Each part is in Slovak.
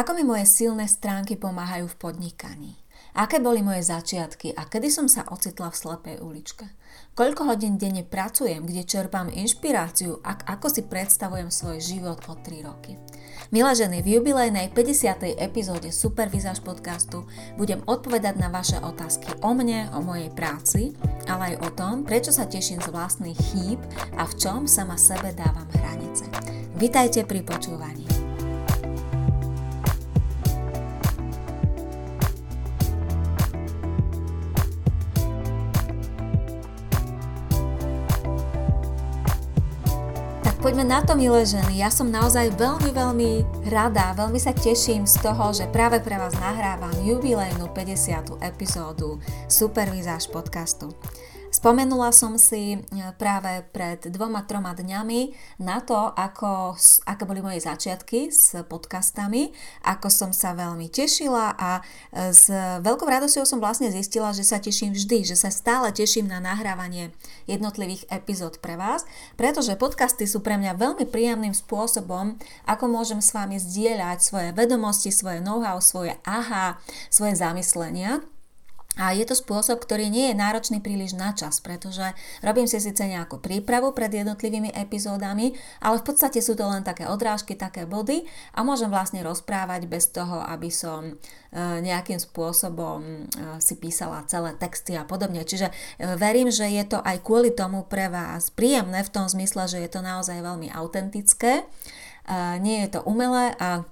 Ako mi moje silné stránky pomáhajú v podnikaní? Aké boli moje začiatky a kedy som sa ocitla v slepej uličke? Koľko hodín denne pracujem, kde čerpám inšpiráciu a ako si predstavujem svoj život o 3 roky? Milé ženy, v jubilejnej 50. epizóde Supervizáž podcastu budem odpovedať na vaše otázky o mne, o mojej práci, ale aj o tom, prečo sa teším z vlastných chýb a v čom sama sebe dávam hranice. Vitajte pri počúvaní. Poďme na to, milé ženy. Ja som naozaj veľmi, veľmi rada, veľmi sa teším z toho, že práve pre vás nahrávam jubilejnú 50. epizódu Supervizáž podcastu. Spomenula som si e, práve pred dvoma, troma dňami na to, ako, aké boli moje začiatky s podcastami, ako som sa veľmi tešila a e, s veľkou radosťou som vlastne zistila, že sa teším vždy, že sa stále teším na nahrávanie jednotlivých epizód pre vás, pretože podcasty sú pre mňa veľmi príjemným spôsobom, ako môžem s vami zdieľať svoje vedomosti, svoje know-how, svoje aha, svoje zamyslenia a je to spôsob, ktorý nie je náročný príliš na čas, pretože robím si síce nejakú prípravu pred jednotlivými epizódami, ale v podstate sú to len také odrážky, také body a môžem vlastne rozprávať bez toho, aby som e, nejakým spôsobom e, si písala celé texty a podobne. Čiže e, verím, že je to aj kvôli tomu pre vás príjemné v tom zmysle, že je to naozaj veľmi autentické, nie je to umelé a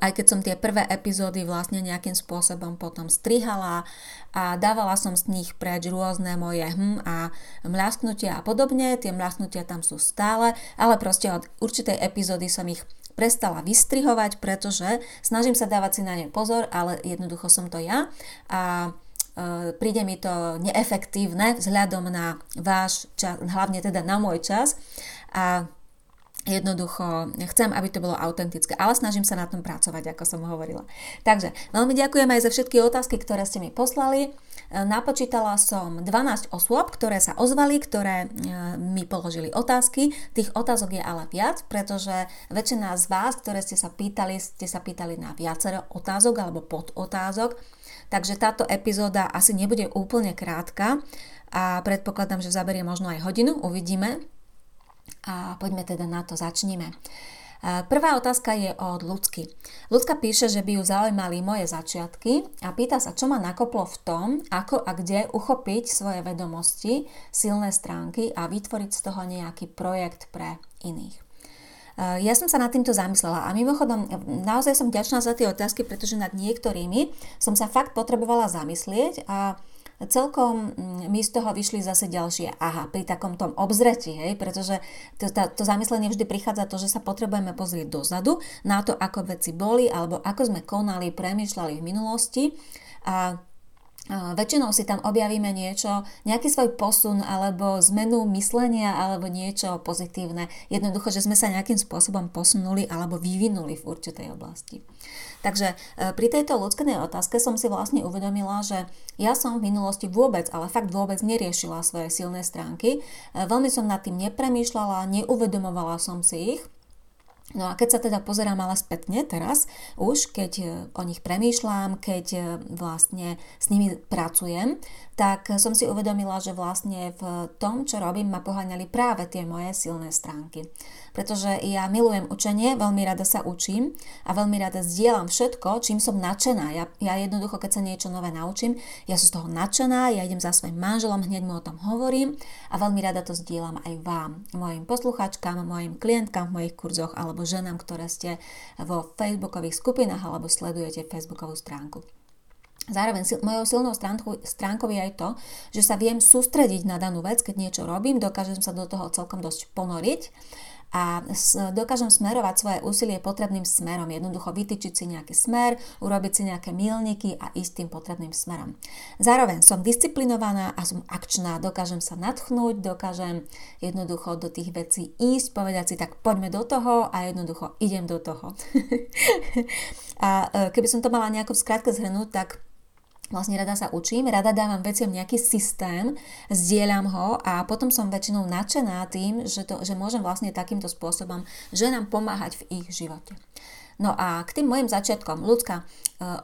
aj keď som tie prvé epizódy vlastne nejakým spôsobom potom strihala a dávala som z nich preč rôzne moje hm a mľasknutia a podobne, tie mľasknutia tam sú stále, ale proste od určitej epizódy som ich prestala vystrihovať, pretože snažím sa dávať si na ne pozor, ale jednoducho som to ja a e, príde mi to neefektívne vzhľadom na váš čas, hlavne teda na môj čas a Jednoducho chcem, aby to bolo autentické, ale snažím sa na tom pracovať, ako som hovorila. Takže veľmi ďakujem aj za všetky otázky, ktoré ste mi poslali. Napočítala som 12 osôb, ktoré sa ozvali, ktoré e, mi položili otázky. Tých otázok je ale viac, pretože väčšina z vás, ktoré ste sa pýtali, ste sa pýtali na viacero otázok alebo podotázok. Takže táto epizóda asi nebude úplne krátka a predpokladám, že zaberie možno aj hodinu, uvidíme a poďme teda na to, začnime. Prvá otázka je od Ľudsky. Ľudka píše, že by ju zaujímali moje začiatky a pýta sa, čo ma nakoplo v tom, ako a kde uchopiť svoje vedomosti, silné stránky a vytvoriť z toho nejaký projekt pre iných. Ja som sa nad týmto zamyslela a mimochodom naozaj som vďačná za tie otázky, pretože nad niektorými som sa fakt potrebovala zamyslieť a celkom mm, mi z toho vyšli zase ďalšie aha pri takom tom obzretí, hej, pretože to, to, to zamyslenie vždy prichádza to, že sa potrebujeme pozrieť dozadu na to, ako veci boli alebo ako sme konali, premýšľali v minulosti. A väčšinou si tam objavíme niečo, nejaký svoj posun alebo zmenu myslenia alebo niečo pozitívne. Jednoducho, že sme sa nejakým spôsobom posunuli alebo vyvinuli v určitej oblasti. Takže e, pri tejto ľudskej otázke som si vlastne uvedomila, že ja som v minulosti vôbec, ale fakt vôbec neriešila svoje silné stránky. E, veľmi som nad tým nepremýšľala, neuvedomovala som si ich No a keď sa teda pozerám ale spätne teraz, už keď e, o nich premýšľam, keď e, vlastne s nimi pracujem, tak som si uvedomila, že vlastne v tom, čo robím, ma poháňali práve tie moje silné stránky pretože ja milujem učenie, veľmi rada sa učím a veľmi rada zdieľam všetko, čím som nadšená. Ja, ja jednoducho, keď sa niečo nové naučím, ja som z toho nadšená, ja idem za svojim manželom, hneď mu o tom hovorím a veľmi rada to zdieľam aj vám, mojim posluchačkám, mojim klientkám v mojich kurzoch alebo ženám, ktoré ste vo facebookových skupinách alebo sledujete facebookovú stránku. Zároveň mojou silnou stránkou je aj to, že sa viem sústrediť na danú vec, keď niečo robím, dokážem sa do toho celkom dosť ponoriť a dokážem smerovať svoje úsilie potrebným smerom. Jednoducho vytýčiť si nejaký smer, urobiť si nejaké milníky a ísť tým potrebným smerom. Zároveň som disciplinovaná a som akčná, dokážem sa natchnúť, dokážem jednoducho do tých vecí ísť, povedať si tak poďme do toho a jednoducho idem do toho. a e, keby som to mala nejako v skratke zhrnúť, tak vlastne rada sa učím, rada dávam veciam nejaký systém, zdieľam ho a potom som väčšinou nadšená tým, že, to, že môžem vlastne takýmto spôsobom ženám pomáhať v ich živote. No a k tým mojim začiatkom, ľudská,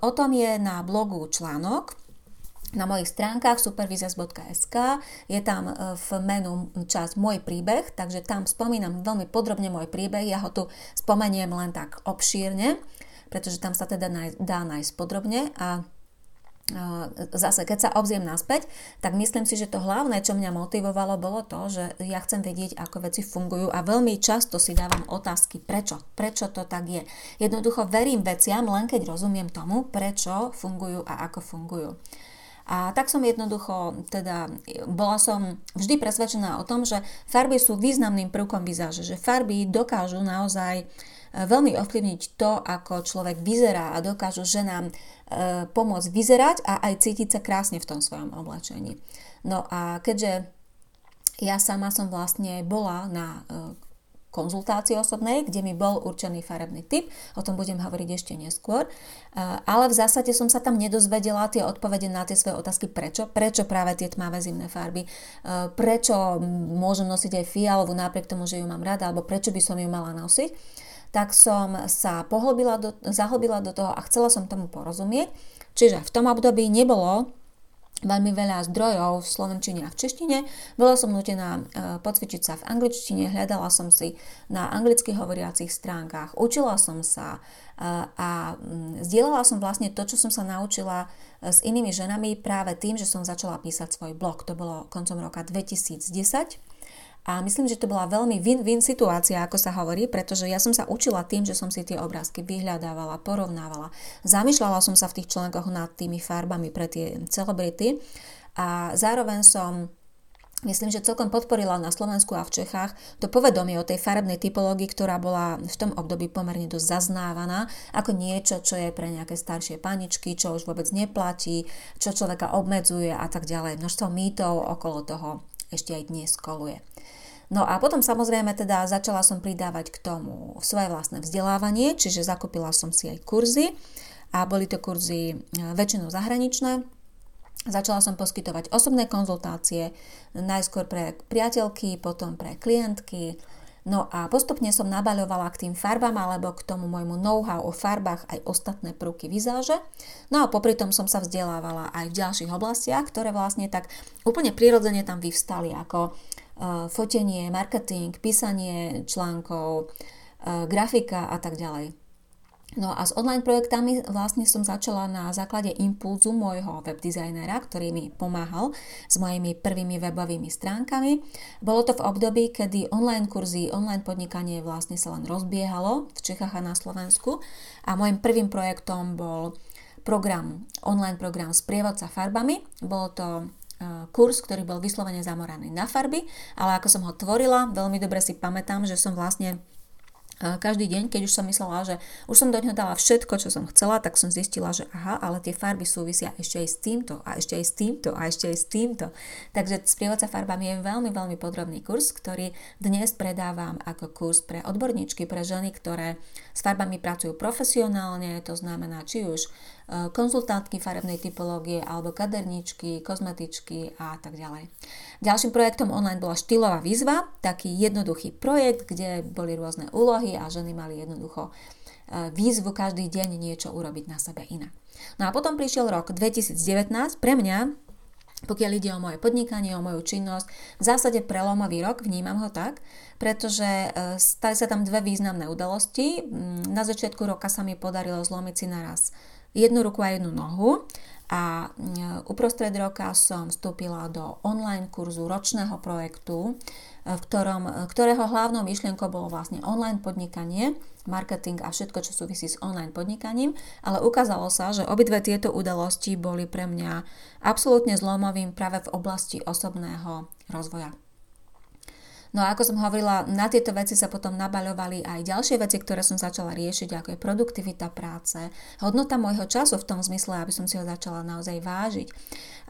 o tom je na blogu článok, na mojich stránkach supervizas.sk je tam v menu čas Môj príbeh, takže tam spomínam veľmi podrobne môj príbeh, ja ho tu spomeniem len tak obšírne, pretože tam sa teda dá nájsť podrobne. A zase, keď sa obziem naspäť, tak myslím si, že to hlavné, čo mňa motivovalo, bolo to, že ja chcem vedieť, ako veci fungujú a veľmi často si dávam otázky, prečo, prečo to tak je. Jednoducho verím veciam, len keď rozumiem tomu, prečo fungujú a ako fungujú. A tak som jednoducho, teda bola som vždy presvedčená o tom, že farby sú významným prvkom vizáže, že farby dokážu naozaj uh, veľmi ovplyvniť to, ako človek vyzerá a dokážu ženám e, pomôcť vyzerať a aj cítiť sa krásne v tom svojom oblečení. No a keďže ja sama som vlastne bola na e, konzultácii osobnej, kde mi bol určený farebný typ, o tom budem hovoriť ešte neskôr, e, ale v zásade som sa tam nedozvedela tie odpovede na tie svoje otázky, prečo, prečo práve tie tmavé zimné farby, prečo môžem nosiť aj fialovú napriek tomu, že ju mám rada, alebo prečo by som ju mala nosiť tak som sa pohlbila do, zahlbila do toho a chcela som tomu porozumieť. Čiže v tom období nebolo veľmi veľa zdrojov v slovenčine a v češtine. Bola som nutená e, pocvičiť sa v angličtine, hľadala som si na anglicky hovoriacich stránkach, učila som sa e, a mm, zdieľala som vlastne to, čo som sa naučila e, s inými ženami práve tým, že som začala písať svoj blog. To bolo koncom roka 2010 a myslím, že to bola veľmi win-win situácia, ako sa hovorí, pretože ja som sa učila tým, že som si tie obrázky vyhľadávala, porovnávala. Zamýšľala som sa v tých článkoch nad tými farbami pre tie celebrity a zároveň som Myslím, že celkom podporila na Slovensku a v Čechách to povedomie o tej farebnej typológii, ktorá bola v tom období pomerne dosť zaznávaná ako niečo, čo je pre nejaké staršie paničky, čo už vôbec neplatí, čo človeka obmedzuje a tak ďalej. Množstvo mýtov okolo toho ešte aj dnes koluje. No a potom samozrejme teda začala som pridávať k tomu svoje vlastné vzdelávanie, čiže zakúpila som si aj kurzy a boli to kurzy e, väčšinou zahraničné. Začala som poskytovať osobné konzultácie, najskôr pre priateľky, potom pre klientky, No a postupne som nabaľovala k tým farbám alebo k tomu môjmu know-how o farbách aj ostatné prvky vizáže. No a popri tom som sa vzdelávala aj v ďalších oblastiach, ktoré vlastne tak úplne prirodzene tam vyvstali ako uh, fotenie, marketing, písanie článkov, uh, grafika a tak ďalej. No a s online projektami vlastne som začala na základe impulzu môjho webdesignera, ktorý mi pomáhal s mojimi prvými webovými stránkami. Bolo to v období, kedy online kurzy, online podnikanie vlastne sa len rozbiehalo v Čechách a na Slovensku a môjim prvým projektom bol program, online program Sprievodca farbami. Bolo to e, kurz, ktorý bol vyslovene zamoraný na farby, ale ako som ho tvorila, veľmi dobre si pamätám, že som vlastne každý deň, keď už som myslela, že už som do ňoho dala všetko, čo som chcela, tak som zistila, že aha, ale tie farby súvisia ešte aj s týmto a ešte aj s týmto a ešte aj s týmto. Takže sprievodca farbami je veľmi, veľmi podrobný kurz, ktorý dnes predávam ako kurz pre odborníčky, pre ženy, ktoré s farbami pracujú profesionálne, to znamená či už konzultantky farebnej typológie alebo kaderničky, kozmetičky a tak ďalej. Ďalším projektom online bola štýlová výzva, taký jednoduchý projekt, kde boli rôzne úlohy a ženy mali jednoducho eh, výzvu každý deň niečo urobiť na sebe inak. No a potom prišiel rok 2019, pre mňa pokiaľ ide o moje podnikanie, o moju činnosť, v zásade prelomový rok, vnímam ho tak, pretože eh, stali sa tam dve významné udalosti. Mm, na začiatku roka sa mi podarilo zlomiť si naraz jednu ruku a jednu nohu a mm, uprostred roka som vstúpila do online kurzu ročného projektu, v ktorom, ktorého hlavnou myšlienkou bolo vlastne online podnikanie, marketing a všetko, čo súvisí s online podnikaním, ale ukázalo sa, že obidve tieto udalosti boli pre mňa absolútne zlomovým práve v oblasti osobného rozvoja. No a ako som hovorila, na tieto veci sa potom nabaľovali aj ďalšie veci, ktoré som začala riešiť, ako je produktivita práce, hodnota môjho času v tom zmysle, aby som si ho začala naozaj vážiť,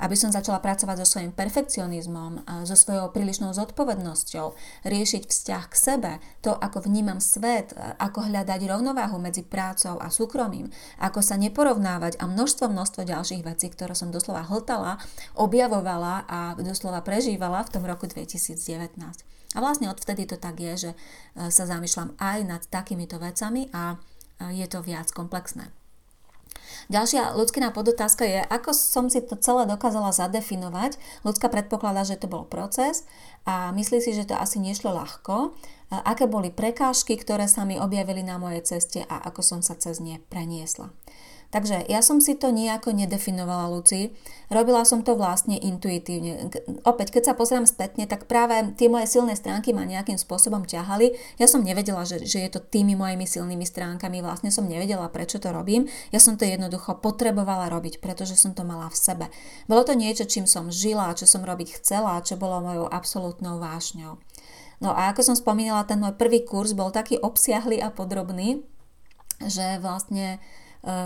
aby som začala pracovať so svojím perfekcionizmom, so svojou prílišnou zodpovednosťou, riešiť vzťah k sebe, to, ako vnímam svet, ako hľadať rovnováhu medzi prácou a súkromím, ako sa neporovnávať a množstvo, množstvo ďalších vecí, ktoré som doslova hltala, objavovala a doslova prežívala v tom roku 2019. A vlastne odvtedy to tak je, že e, sa zamýšľam aj nad takýmito vecami a je to viac komplexné. Ďalšia ľudská podotázka je, ako som si to celé dokázala zadefinovať. Ľudská predpokladá, že to bol proces a myslí si, že to asi nešlo ľahko. Aké boli prekážky, ktoré sa mi objavili na mojej ceste a ako som sa cez ne preniesla. Takže ja som si to nejako nedefinovala, Luci. Robila som to vlastne intuitívne. Opäť, keď sa pozriem spätne, tak práve tie moje silné stránky ma nejakým spôsobom ťahali. Ja som nevedela, že, že je to tými mojimi silnými stránkami. Vlastne som nevedela, prečo to robím. Ja som to jednoducho potrebovala robiť, pretože som to mala v sebe. Bolo to niečo, čím som žila, čo som robiť chcela, čo bolo mojou absolútnou vášňou. No a ako som spomínala, ten môj prvý kurz bol taký obsiahly a podrobný, že vlastne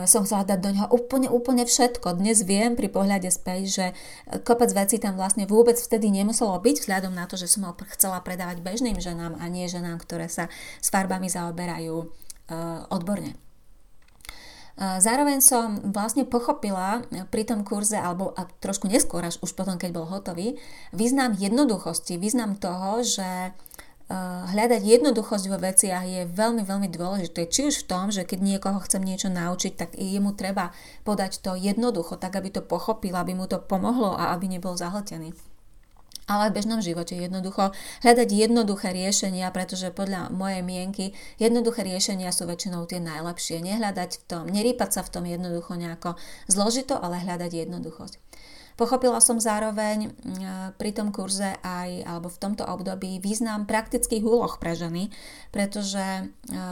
som chcela dať do neho úplne, úplne všetko. Dnes viem pri pohľade späť, že kopec vecí tam vlastne vôbec vtedy nemuselo byť, vzhľadom na to, že som ho chcela predávať bežným ženám a nie ženám, ktoré sa s farbami zaoberajú uh, odborne. Eh, zároveň som vlastne pochopila pri tom kurze, alebo a trošku neskôr, až už potom, keď bol hotový, význam jednoduchosti, význam toho, že Eh, hľadať jednoduchosť vo veciach je veľmi, veľmi dôležité. Či už v tom, že keď niekoho chcem niečo naučiť, tak jemu treba podať to jednoducho, tak aby to pochopil, aby mu to pomohlo a aby nebol zahltený. Ale v bežnom živote jednoducho hľadať jednoduché riešenia, pretože podľa mojej mienky jednoduché riešenia sú väčšinou tie najlepšie. Nehľadať v tom, nerýpať sa v tom jednoducho nejako zložito, ale hľadať jednoduchosť. Pochopila som zároveň mm, pri tom kurze aj, alebo v tomto období význam praktických úloh pre ženy, pretože e,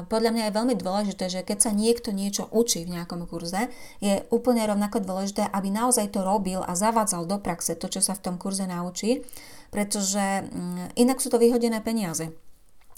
podľa mňa je veľmi dôležité, že keď sa niekto niečo učí v nejakom kurze, je úplne rovnako dôležité, aby naozaj to robil a zavádzal do praxe to, čo sa v tom kurze naučí, pretože mm, inak sú to vyhodené peniaze.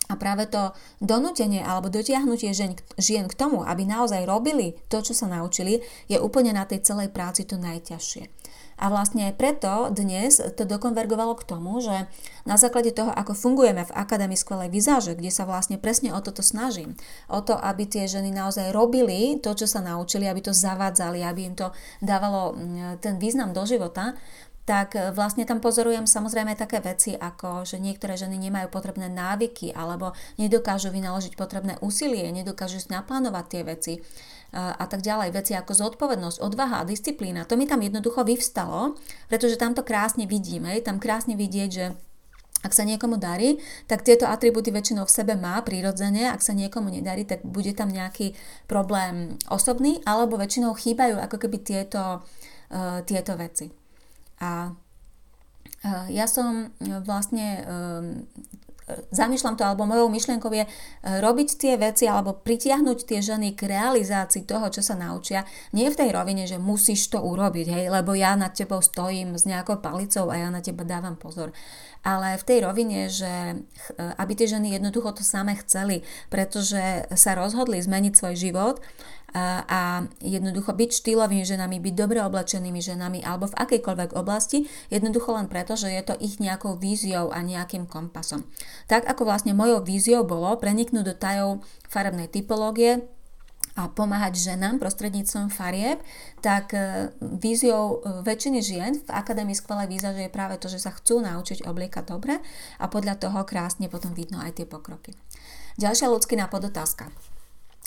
A práve to donútenie alebo dotiahnutie žien, žien k tomu, aby naozaj robili to, čo sa naučili, je úplne na tej celej práci to najťažšie. A vlastne preto dnes to dokonvergovalo k tomu, že na základe toho, ako fungujeme v Akadémii skvelej vizáže, kde sa vlastne presne o toto snažím, o to, aby tie ženy naozaj robili to, čo sa naučili, aby to zavádzali, aby im to dávalo mm, ten význam do života, tak vlastne tam pozorujem samozrejme také veci, ako že niektoré ženy nemajú potrebné návyky alebo nedokážu vynaložiť potrebné úsilie, nedokážu naplánovať tie veci a tak ďalej. Veci ako zodpovednosť, odvaha a disciplína. To mi tam jednoducho vyvstalo, pretože tam to krásne vidíme. Je tam krásne vidieť, že ak sa niekomu darí, tak tieto atribúty väčšinou v sebe má prirodzene, ak sa niekomu nedarí, tak bude tam nejaký problém osobný, alebo väčšinou chýbajú ako keby tieto, uh, tieto veci. A uh, ja som vlastne uh, zamýšľam to, alebo mojou myšlienkou je e, robiť tie veci alebo pritiahnuť tie ženy k realizácii toho, čo sa naučia. Nie v tej rovine, že musíš to urobiť, hej, lebo ja nad tebou stojím s nejakou palicou a ja na teba dávam pozor. Ale v tej rovine, že e, aby tie ženy jednoducho to same chceli, pretože sa rozhodli zmeniť svoj život a jednoducho byť štýlovými ženami, byť dobre oblečenými ženami alebo v akejkoľvek oblasti, jednoducho len preto, že je to ich nejakou víziou a nejakým kompasom. Tak ako vlastne mojou víziou bolo preniknúť do tajov farebnej typológie, a pomáhať ženám prostredníctvom farieb, tak e, víziou e, väčšiny žien v Akadémii skvelé výzaže je práve to, že sa chcú naučiť obliekať dobre a podľa toho krásne potom vidno aj tie pokroky. Ďalšia ľudská podotázka.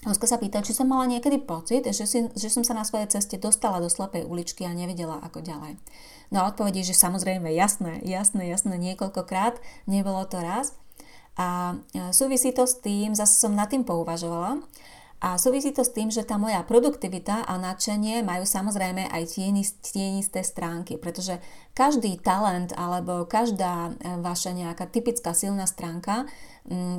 Ľudská sa pýta, či som mala niekedy pocit, že, si, že som sa na svojej ceste dostala do slepej uličky a nevedela ako ďalej. No a odpovedí, že samozrejme jasné, jasné, jasné, niekoľkokrát, nebolo to raz. A e, súvisí to s tým, zase som nad tým pouvažovala, a súvisí to s tým, že tá moja produktivita a nadšenie majú samozrejme aj tienisté stránky, pretože každý talent alebo každá e, vaša nejaká typická silná stránka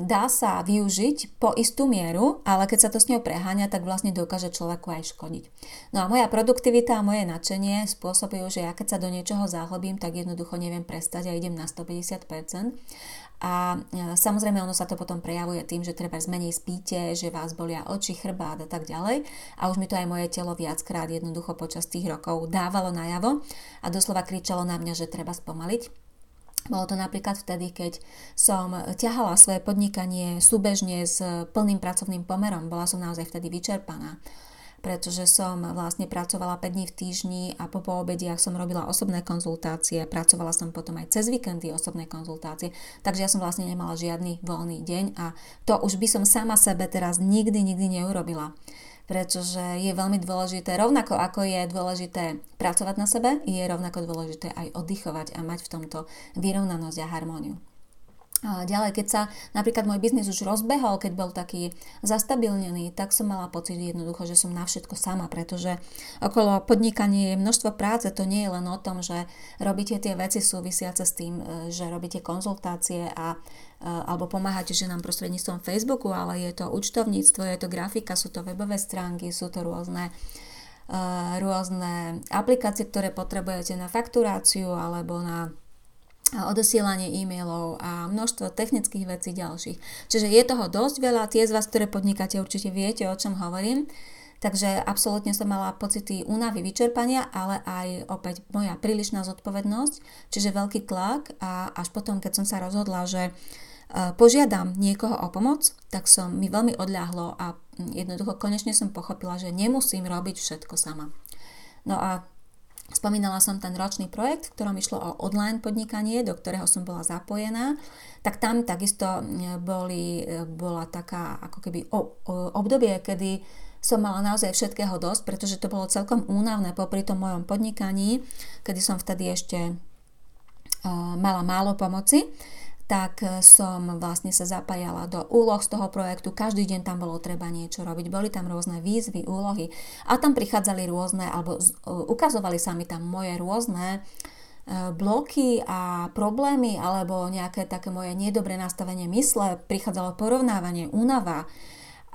dá sa využiť po istú mieru, ale keď sa to s ňou preháňa, tak vlastne dokáže človeku aj škodiť. No a moja produktivita a moje nadšenie spôsobujú, že ja keď sa do niečoho zahlbím, tak jednoducho neviem prestať a idem na 150%. A e, samozrejme ono sa to potom prejavuje tým, že treba zmeniť spíte, že vás bolia oči, chrbát a tak ďalej. A už mi to aj moje telo viackrát jednoducho počas tých rokov dávalo najavo a doslova kričalo na mňa, že treba spomaliť. Bolo to napríklad vtedy, keď som ťahala svoje podnikanie súbežne s plným pracovným pomerom. Bola som naozaj vtedy vyčerpaná. pretože som vlastne pracovala 5 dní v týždni a po poobediach som robila osobné konzultácie, pracovala som potom aj cez víkendy osobné konzultácie, takže ja som vlastne nemala žiadny voľný deň a to už by som sama sebe teraz nikdy, nikdy neurobila pretože je veľmi dôležité, rovnako ako je dôležité pracovať na sebe, je rovnako dôležité aj oddychovať a mať v tomto vyrovnanosť a harmóniu. Ďalej, keď sa napríklad môj biznis už rozbehol, keď bol taký zastabilnený, tak som mala pocit jednoducho, že som na všetko sama, pretože okolo podnikania je množstvo práce, to nie je len o tom, že robíte tie veci súvisiace s tým, e, že robíte konzultácie a alebo pomáhate ženám prostredníctvom Facebooku, ale je to účtovníctvo, je to grafika, sú to webové stránky, sú to rôzne e, rôzne aplikácie, ktoré potrebujete na fakturáciu alebo na odosielanie e-mailov a množstvo technických vecí ďalších. Čiže je toho dosť veľa, tie z vás, ktoré podnikáte, určite viete, o čom hovorím. Takže absolútne som mala pocity únavy, vyčerpania, ale aj opäť moja prílišná zodpovednosť, čiže veľký tlak a až potom, keď som sa rozhodla, že e, požiadam niekoho o pomoc, tak som mi veľmi odľahlo a jednoducho konečne som pochopila, že nemusím robiť všetko sama. No a Spomínala som ten ročný projekt, v ktorom išlo o online podnikanie, do ktorého som bola zapojená. Tak tam takisto e, boli, e, bola taká ako keby obdobie, kedy som mala naozaj všetkého dosť, pretože to bolo celkom únavné popri tom mojom podnikaní, kedy som vtedy ešte e, mala málo pomoci tak e, som vlastne sa zapájala do úloh z toho projektu. Každý deň tam bolo treba niečo robiť. Boli tam rôzne výzvy, úlohy a tam prichádzali rôzne, alebo e, ukazovali sa mi tam moje rôzne e, bloky a problémy alebo nejaké také moje nedobré nastavenie mysle, prichádzalo porovnávanie, únava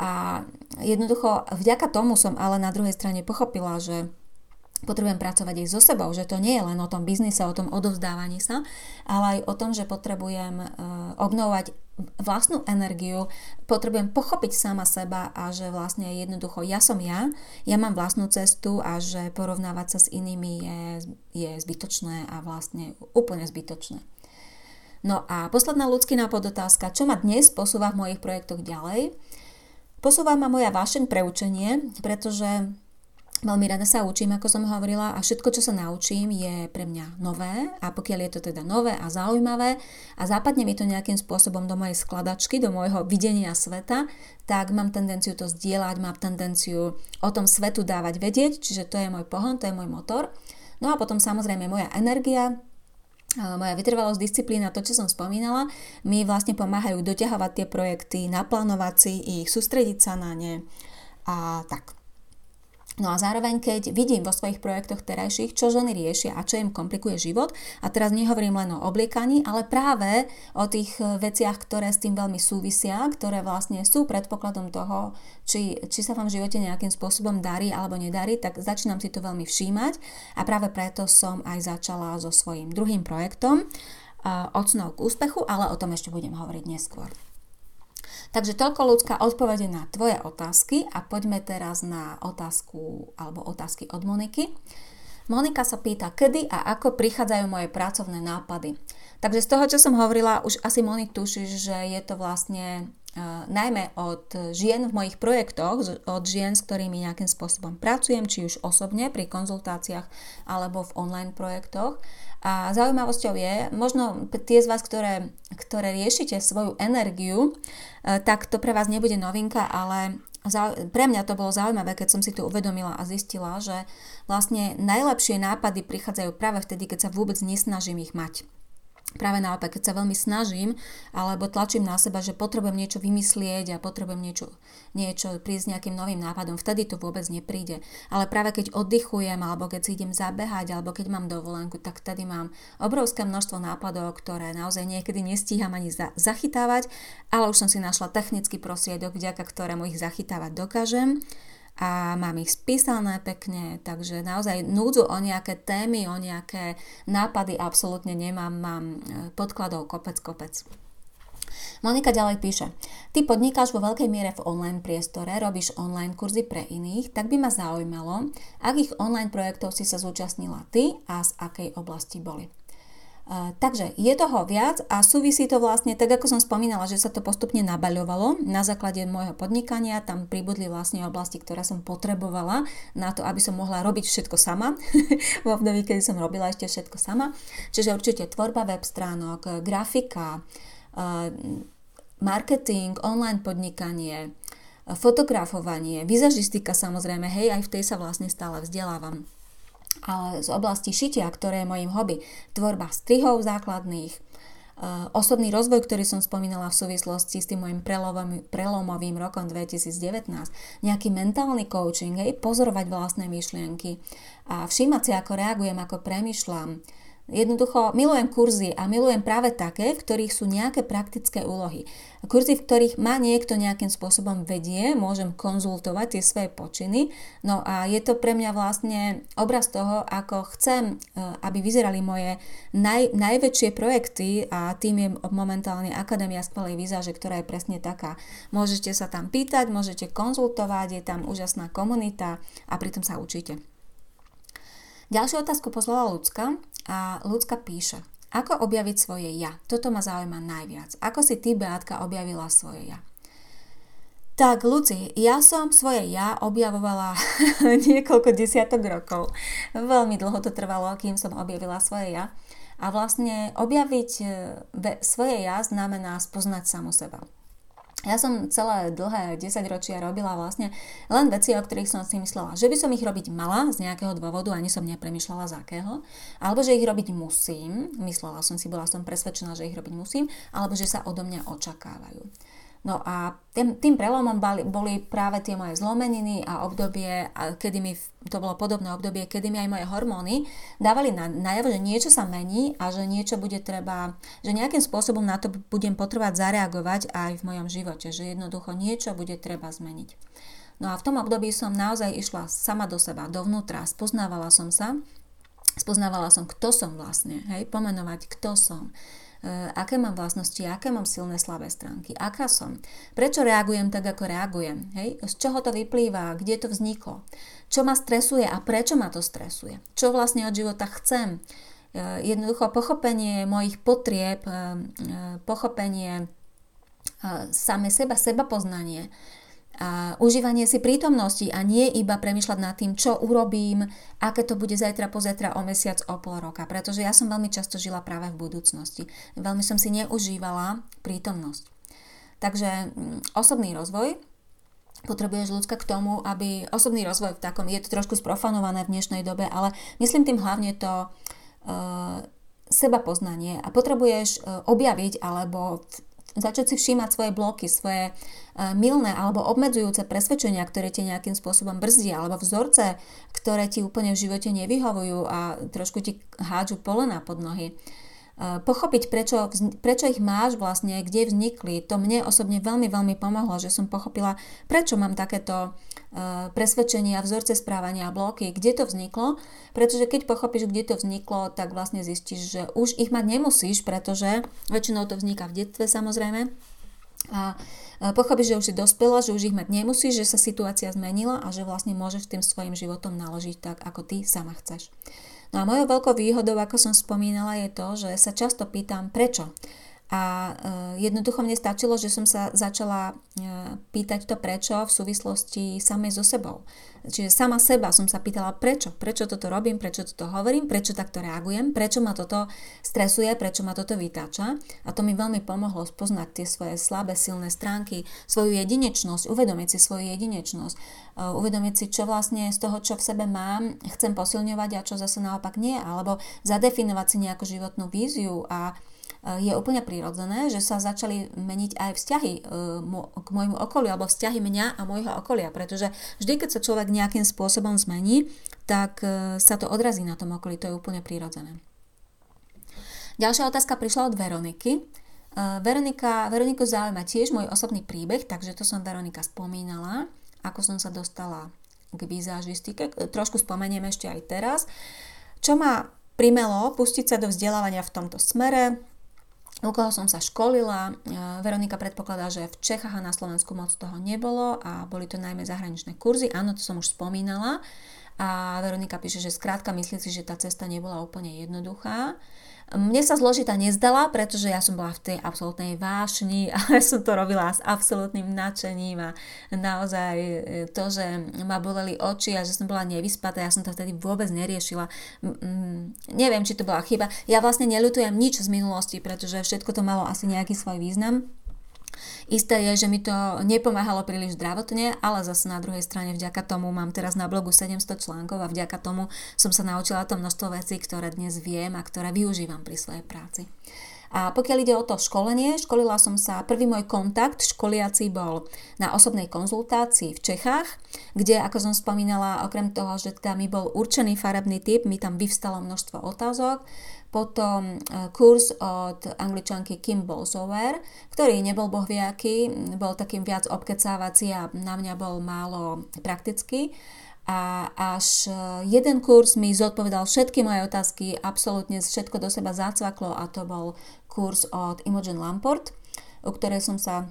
a jednoducho vďaka tomu som ale na druhej strane pochopila, že potrebujem pracovať aj so sebou, že to nie je len o tom biznise, o tom odovzdávaní sa, ale aj o tom, že potrebujem e, obnovať vlastnú energiu, potrebujem pochopiť sama seba a že vlastne jednoducho ja som ja, ja mám vlastnú cestu a že porovnávať sa s inými je, je zbytočné a vlastne úplne zbytočné. No a posledná ľudský podotázka, čo ma dnes posúva v mojich projektoch ďalej? Posúva ma moja vášeň pre učenie, pretože Veľmi rada sa učím, ako som hovorila, a všetko, čo sa naučím, je pre mňa nové a pokiaľ je to teda nové a zaujímavé a západne mi to nejakým spôsobom do mojej skladačky, do môjho videnia sveta, tak mám tendenciu to zdieľať, mám tendenciu o tom svetu dávať vedieť, čiže to je môj pohon, to je môj motor. No a potom samozrejme moja energia, moja vytrvalosť, disciplína, to, čo som spomínala, mi vlastne pomáhajú doťahovať tie projekty, naplánovať si ich, sústrediť sa na ne a tak. No a zároveň, keď vidím vo svojich projektoch terajších, čo ženy riešia a čo im komplikuje život, a teraz nehovorím len o obliekaní, ale práve o tých e, veciach, ktoré s tým veľmi súvisia, ktoré vlastne sú predpokladom toho, či, či sa vám v živote nejakým spôsobom darí alebo nedarí, tak začínam si to veľmi všímať a práve preto som aj začala so svojím druhým projektom od snov k úspechu, ale o tom ešte budem hovoriť neskôr. Takže toľko ľudská odpovede na tvoje otázky a poďme teraz na otázku alebo otázky od Moniky. Monika sa pýta, kedy a ako prichádzajú moje pracovné nápady. Takže z toho, čo som hovorila, už asi Monik tušíš, že je to vlastne najmä od žien v mojich projektoch, od žien, s ktorými nejakým spôsobom pracujem, či už osobne pri konzultáciách alebo v online projektoch. A zaujímavosťou je, možno tie z vás, ktoré, ktoré riešite svoju energiu, e, tak to pre vás nebude novinka, ale pre mňa to bolo zaujímavé, keď som si to uvedomila a zistila, že vlastne najlepšie nápady prichádzajú práve vtedy, keď sa vôbec nesnažím ich mať. Práve naopak, keď sa veľmi snažím alebo tlačím na seba, že potrebujem niečo vymyslieť a potrebujem niečo, niečo prísť nejakým novým nápadom, vtedy to vôbec nepríde. Ale práve keď oddychujem alebo keď si idem zabehať alebo keď mám dovolenku, tak vtedy mám obrovské množstvo nápadov, ktoré naozaj niekedy nestíham ani za- zachytávať, ale už som si našla technický prostriedok, vďaka ktorému ich zachytávať dokážem a mám ich spísané pekne, takže naozaj núdzu o nejaké témy, o nejaké nápady absolútne nemám, mám e, podkladov kopec kopec. Monika ďalej píše, ty podnikáš vo veľkej miere v online priestore, robíš online kurzy pre iných, tak by ma zaujímalo, akých online projektov si sa zúčastnila ty a z akej oblasti boli. Takže je toho viac a súvisí to vlastne, tak ako som spomínala, že sa to postupne nabaľovalo na základe môjho podnikania, tam pribudli vlastne oblasti, ktoré som potrebovala na to, aby som mohla robiť všetko sama, v období, kedy som robila ešte všetko sama. Čiže určite tvorba web stránok, grafika, marketing, online podnikanie, fotografovanie, vizažistika samozrejme, hej, aj v tej sa vlastne stále vzdelávam z oblasti šitia, ktoré je mojim hobby, tvorba strihov základných, e, osobný rozvoj, ktorý som spomínala v súvislosti s tým môjim prelomovým, prelomovým rokom 2019, nejaký mentálny coaching, hej, pozorovať vlastné myšlienky a všímať si, ako reagujem, ako premyšľam, Jednoducho milujem kurzy a milujem práve také, v ktorých sú nejaké praktické úlohy. Kurzy, v ktorých ma niekto nejakým spôsobom vedie, môžem konzultovať tie svoje počiny. No a je to pre mňa vlastne obraz toho, ako chcem, e, aby vyzerali moje naj, najväčšie projekty a tým je momentálne Akadémia skvelej výzaže, ktorá je presne taká. Môžete sa tam pýtať, môžete konzultovať, je tam úžasná komunita a pritom sa učíte. Ďalšiu otázku poslala ľudská a ľudská píše. Ako objaviť svoje ja? Toto ma zaujíma najviac. Ako si ty, Beatka, objavila svoje ja? Tak, Luci, ja som svoje ja objavovala niekoľko desiatok rokov. Veľmi dlho to trvalo, kým som objavila svoje ja. A vlastne objaviť e, svoje ja znamená spoznať samu seba. Ja som celé dlhé 10 ročia robila vlastne len veci, o ktorých som si myslela, že by som ich robiť mala z nejakého dôvodu, ani som nepremýšľala z akého, alebo že ich robiť musím, myslela som si, bola som presvedčená, že ich robiť musím, alebo že sa odo mňa očakávajú. No a tým, tým prelomom boli, práve tie moje zlomeniny a obdobie, kedy mi, to bolo podobné obdobie, kedy mi aj moje hormóny dávali na, najavo, že niečo sa mení a že niečo bude treba, že nejakým spôsobom na to budem potrebovať zareagovať aj v mojom živote, že jednoducho niečo bude treba zmeniť. No a v tom období som naozaj išla sama do seba, dovnútra, spoznávala som sa, spoznávala som, kto som vlastne, hej, pomenovať, kto som, aké mám vlastnosti, aké mám silné slabé stránky, aká som, prečo reagujem tak, ako reagujem, hej? z čoho to vyplýva, kde to vzniklo, čo ma stresuje a prečo ma to stresuje, čo vlastne od života chcem. Eh, jednoducho pochopenie mojich potrieb, eh, pochopenie same seba, seba poznanie, a užívanie si prítomnosti a nie iba premyšľať nad tým, čo urobím, aké to bude zajtra, pozajtra, o mesiac, o pol roka. Pretože ja som veľmi často žila práve v budúcnosti. Veľmi som si neužívala prítomnosť. Takže mm, osobný rozvoj, potrebuješ ľudská k tomu, aby osobný rozvoj v takom, je to trošku sprofanované v dnešnej dobe, ale myslím tým hlavne to uh, seba poznanie a potrebuješ uh, objaviť alebo začať si všímať svoje bloky, svoje uh, milné alebo obmedzujúce presvedčenia, ktoré ti nejakým spôsobom brzdia, alebo vzorce, ktoré ti úplne v živote nevyhovujú a trošku ti hádžu polena pod nohy. Uh, pochopiť, prečo, prečo ich máš vlastne, kde vznikli, to mne osobne veľmi, veľmi pomohlo, že som pochopila, prečo mám takéto Eh, presvedčenia, vzorce správania a bloky, kde to vzniklo, pretože keď pochopíš, kde to vzniklo, tak vlastne zistíš, že už ich mať nemusíš, pretože väčšinou to vzniká v detstve samozrejme, a eh, pochopíš, že už si dospela, že už ich mať nemusíš, že sa situácia zmenila a že vlastne môžeš tým svojim životom naložiť tak, ako ty sama chceš. No a mojou veľkou výhodou, ako som spomínala, je to, že sa často pýtam, prečo. A e, jednoducho mne stačilo, že som sa začala e, pýtať to prečo v súvislosti samej so sebou. Čiže sama seba som sa pýtala prečo, prečo toto robím, prečo toto hovorím, prečo takto reagujem, prečo ma toto stresuje, prečo ma toto vytáča. A to mi veľmi pomohlo spoznať tie svoje slabé, silné stránky, svoju jedinečnosť, uvedomiť si svoju jedinečnosť, e, uvedomiť si, čo vlastne z toho, čo v sebe mám, chcem posilňovať a čo zase naopak nie, alebo zadefinovať si nejakú životnú víziu a je úplne prirodzené, že sa začali meniť aj vzťahy e, k môjmu okoliu, alebo vzťahy mňa a môjho okolia, pretože vždy, keď sa človek nejakým spôsobom zmení, tak e, sa to odrazí na tom okolí, to je úplne prirodzené. Ďalšia otázka prišla od Veroniky. Veronika, Veroniku zaujíma tiež môj osobný príbeh, takže to som Veronika spomínala, ako som sa dostala k vizážistike. Trošku spomeniem ešte aj teraz. Čo ma primelo pustiť sa do vzdelávania v tomto smere, u koho som sa školila. E, Veronika predpokladá, že v Čechách a na Slovensku moc toho nebolo a boli to najmä zahraničné kurzy. Áno, to som už spomínala. a Veronika píše, že skrátka myslí si, že tá cesta nebola úplne jednoduchá. Mne sa zložitá nezdala, pretože ja som bola v tej absolútnej vášni a ja som to robila s absolútnym nadšením a naozaj e, to, že ma boleli oči a že som bola nevyspatá, ja som to vtedy vôbec neriešila. Neviem, či to bola chyba. Ja vlastne neľutujem nič z minulosti, pretože všetko to malo asi nejaký svoj význam Isté je, že mi to nepomáhalo príliš zdravotne, ale zase na druhej strane vďaka tomu mám teraz na blogu 700 článkov a vďaka tomu som sa naučila to množstvo vecí, ktoré dnes viem a ktoré využívam pri svojej práci. A pokiaľ ide o to školenie, školila som sa, prvý môj kontakt školiaci bol na osobnej konzultácii v Čechách, kde, ako som spomínala, okrem toho, že teda mi bol určený farebný typ, mi tam vyvstalo množstvo otázok, potom e, kurz od angličanky Kim Bolsover, ktorý nebol bohviaký, bol takým viac obkecávací a na mňa bol málo praktický. A až e, jeden kurz mi zodpovedal všetky moje otázky, absolútne všetko do seba zacvaklo a to bol kurz od Imogen Lamport, u ktorej som sa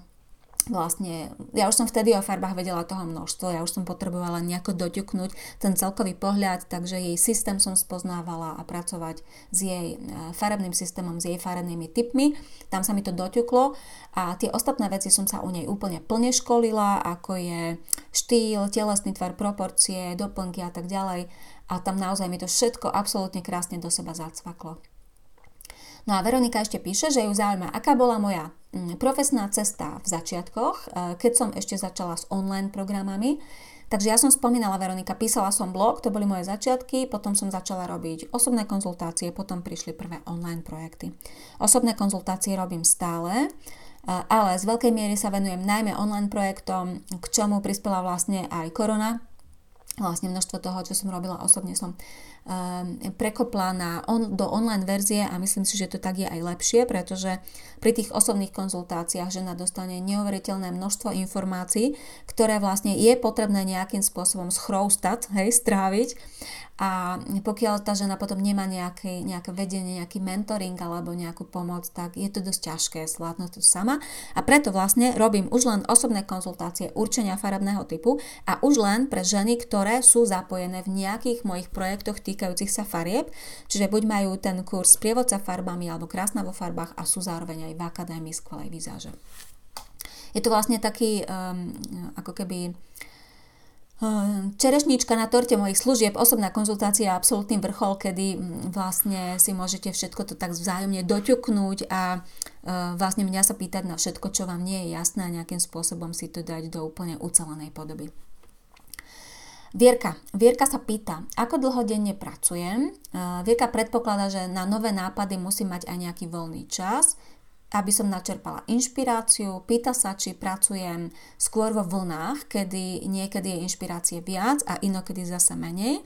vlastne, ja už som vtedy o farbách vedela toho množstvo, ja už som potrebovala nejako doťuknúť ten celkový pohľad, takže jej systém som spoznávala a pracovať s jej e, farebným systémom, s jej farebnými typmi. Tam sa mi to doťuklo a tie ostatné veci som sa u nej úplne plne školila, ako je štýl, telesný tvar, proporcie, doplnky a tak ďalej. A tam naozaj mi to všetko absolútne krásne do seba zacvaklo. No a Veronika ešte píše, že ju zaujíma, aká bola moja mm, profesná cesta v začiatkoch, e, keď som ešte začala s online programami. Takže ja som spomínala, Veronika, písala som blog, to boli moje začiatky, potom som začala robiť osobné konzultácie, potom prišli prvé online projekty. Osobné konzultácie robím stále, e, ale z veľkej miery sa venujem najmä online projektom, k čomu prispela vlastne aj korona, vlastne množstvo toho, čo som robila osobne som prekopla na on, do online verzie a myslím si, že to tak je aj lepšie, pretože pri tých osobných konzultáciách žena dostane neuveriteľné množstvo informácií, ktoré vlastne je potrebné nejakým spôsobom schroustať, hej, stráviť a pokiaľ tá žena potom nemá nejaké, nejaké vedenie, nejaký mentoring alebo nejakú pomoc, tak je to dosť ťažké zvládnuť to sama. A preto vlastne robím už len osobné konzultácie určenia farebného typu a už len pre ženy, ktoré sú zapojené v nejakých mojich projektoch týkajúcich sa farieb, čiže buď majú ten kurz prievodca farbami alebo krásna vo farbách a sú zároveň aj v Akadémii skvelej výzáže. Je to vlastne taký um, ako keby Hm, čerešnička na torte mojich služieb, osobná konzultácia je absolútny vrchol, kedy hm, vlastne si môžete všetko to tak vzájomne doťuknúť a hm, vlastne mňa sa pýtať na všetko, čo vám nie je jasné a nejakým spôsobom si to dať do úplne ucelenej podoby. Vierka. Vierka sa pýta, ako dlho denne pracujem. Vierka predpokladá, že na nové nápady musí mať aj nejaký voľný čas aby som načerpala inšpiráciu, pýta sa, či pracujem skôr vo vlnách, kedy niekedy je inšpirácie viac a inokedy zase menej.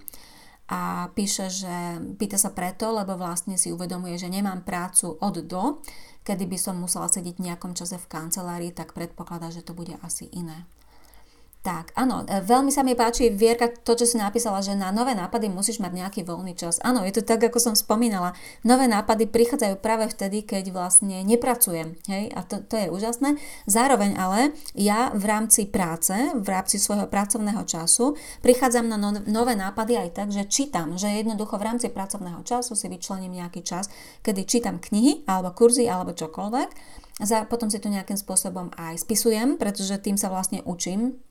A píše, že pýta sa preto, lebo vlastne si uvedomuje, že nemám prácu od do, kedy by som musela sedieť v nejakom čase v kancelárii, tak predpokladá, že to bude asi iné. Tak, áno, e, veľmi sa mi páči, Vierka, to, čo si napísala, že na nové nápady musíš mať nejaký voľný čas. Áno, je to tak, ako som spomínala. Nové nápady prichádzajú práve vtedy, keď vlastne nepracujem. Hej? A to, to je úžasné. Zároveň ale ja v rámci práce, v rámci svojho pracovného času prichádzam na no, nové nápady aj tak, že čítam, že jednoducho v rámci pracovného času si vyčlením nejaký čas, kedy čítam knihy alebo kurzy alebo čokoľvek. A potom si to nejakým spôsobom aj spisujem, pretože tým sa vlastne učím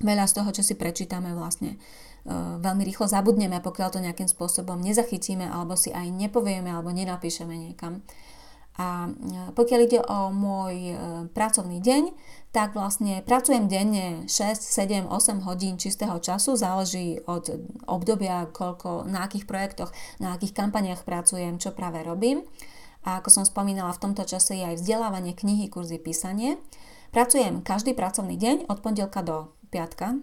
veľa z toho, čo si prečítame vlastne e, veľmi rýchlo zabudneme, pokiaľ to nejakým spôsobom nezachytíme alebo si aj nepovieme alebo nenapíšeme niekam. A e, pokiaľ ide o môj e, pracovný deň, tak vlastne pracujem denne 6, 7, 8 hodín čistého času, záleží od obdobia, koľko, na akých projektoch, na akých kampaniach pracujem, čo práve robím. A ako som spomínala, v tomto čase je aj vzdelávanie knihy, kurzy, písanie. Pracujem každý pracovný deň od pondelka do пятка.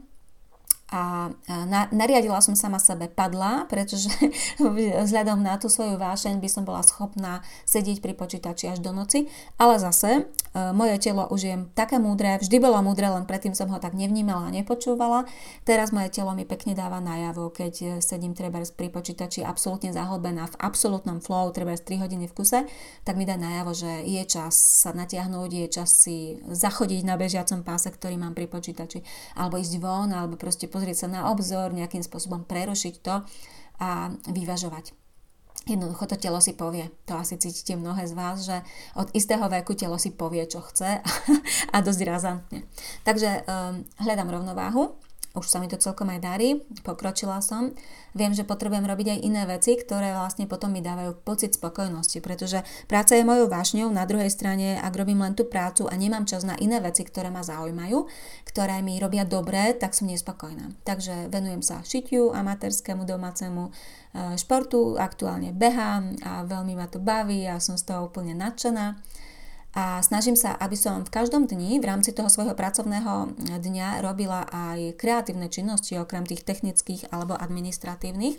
A na, nariadila som sama sebe padla, pretože vzhľadom na tú svoju vášeň by som bola schopná sedieť pri počítači až do noci, ale zase e, moje telo už je také múdre, vždy bolo múdre, len predtým som ho tak nevnímala a nepočúvala. Teraz moje telo mi pekne dáva najavo, keď e, sedím treba pri počítači absolútne zahlbená v absolútnom flow, treba 3 hodiny v kuse, tak mi dá najavo, že je čas sa natiahnuť, je čas si zachodiť na bežiacom páse, ktorý mám pri počítači, alebo ísť von, alebo proste pozrieť pozrieť sa na obzor, nejakým spôsobom prerušiť to a vyvažovať. Jednoducho to telo si povie. To asi cítite mnohé z vás, že od istého veku telo si povie, čo chce a dosť razantne. Takže um, hľadám rovnováhu už sa mi to celkom aj darí, pokročila som. Viem, že potrebujem robiť aj iné veci, ktoré vlastne potom mi dávajú pocit spokojnosti, pretože práca je mojou vášňou, na druhej strane, ak robím len tú prácu a nemám čas na iné veci, ktoré ma zaujímajú, ktoré mi robia dobre, tak som nespokojná. Takže venujem sa šitiu amatérskému domácemu e, športu, aktuálne behám a veľmi ma to baví a som z toho úplne nadšená a snažím sa, aby som v každom dni v rámci toho svojho pracovného dňa robila aj kreatívne činnosti okrem tých technických alebo administratívnych,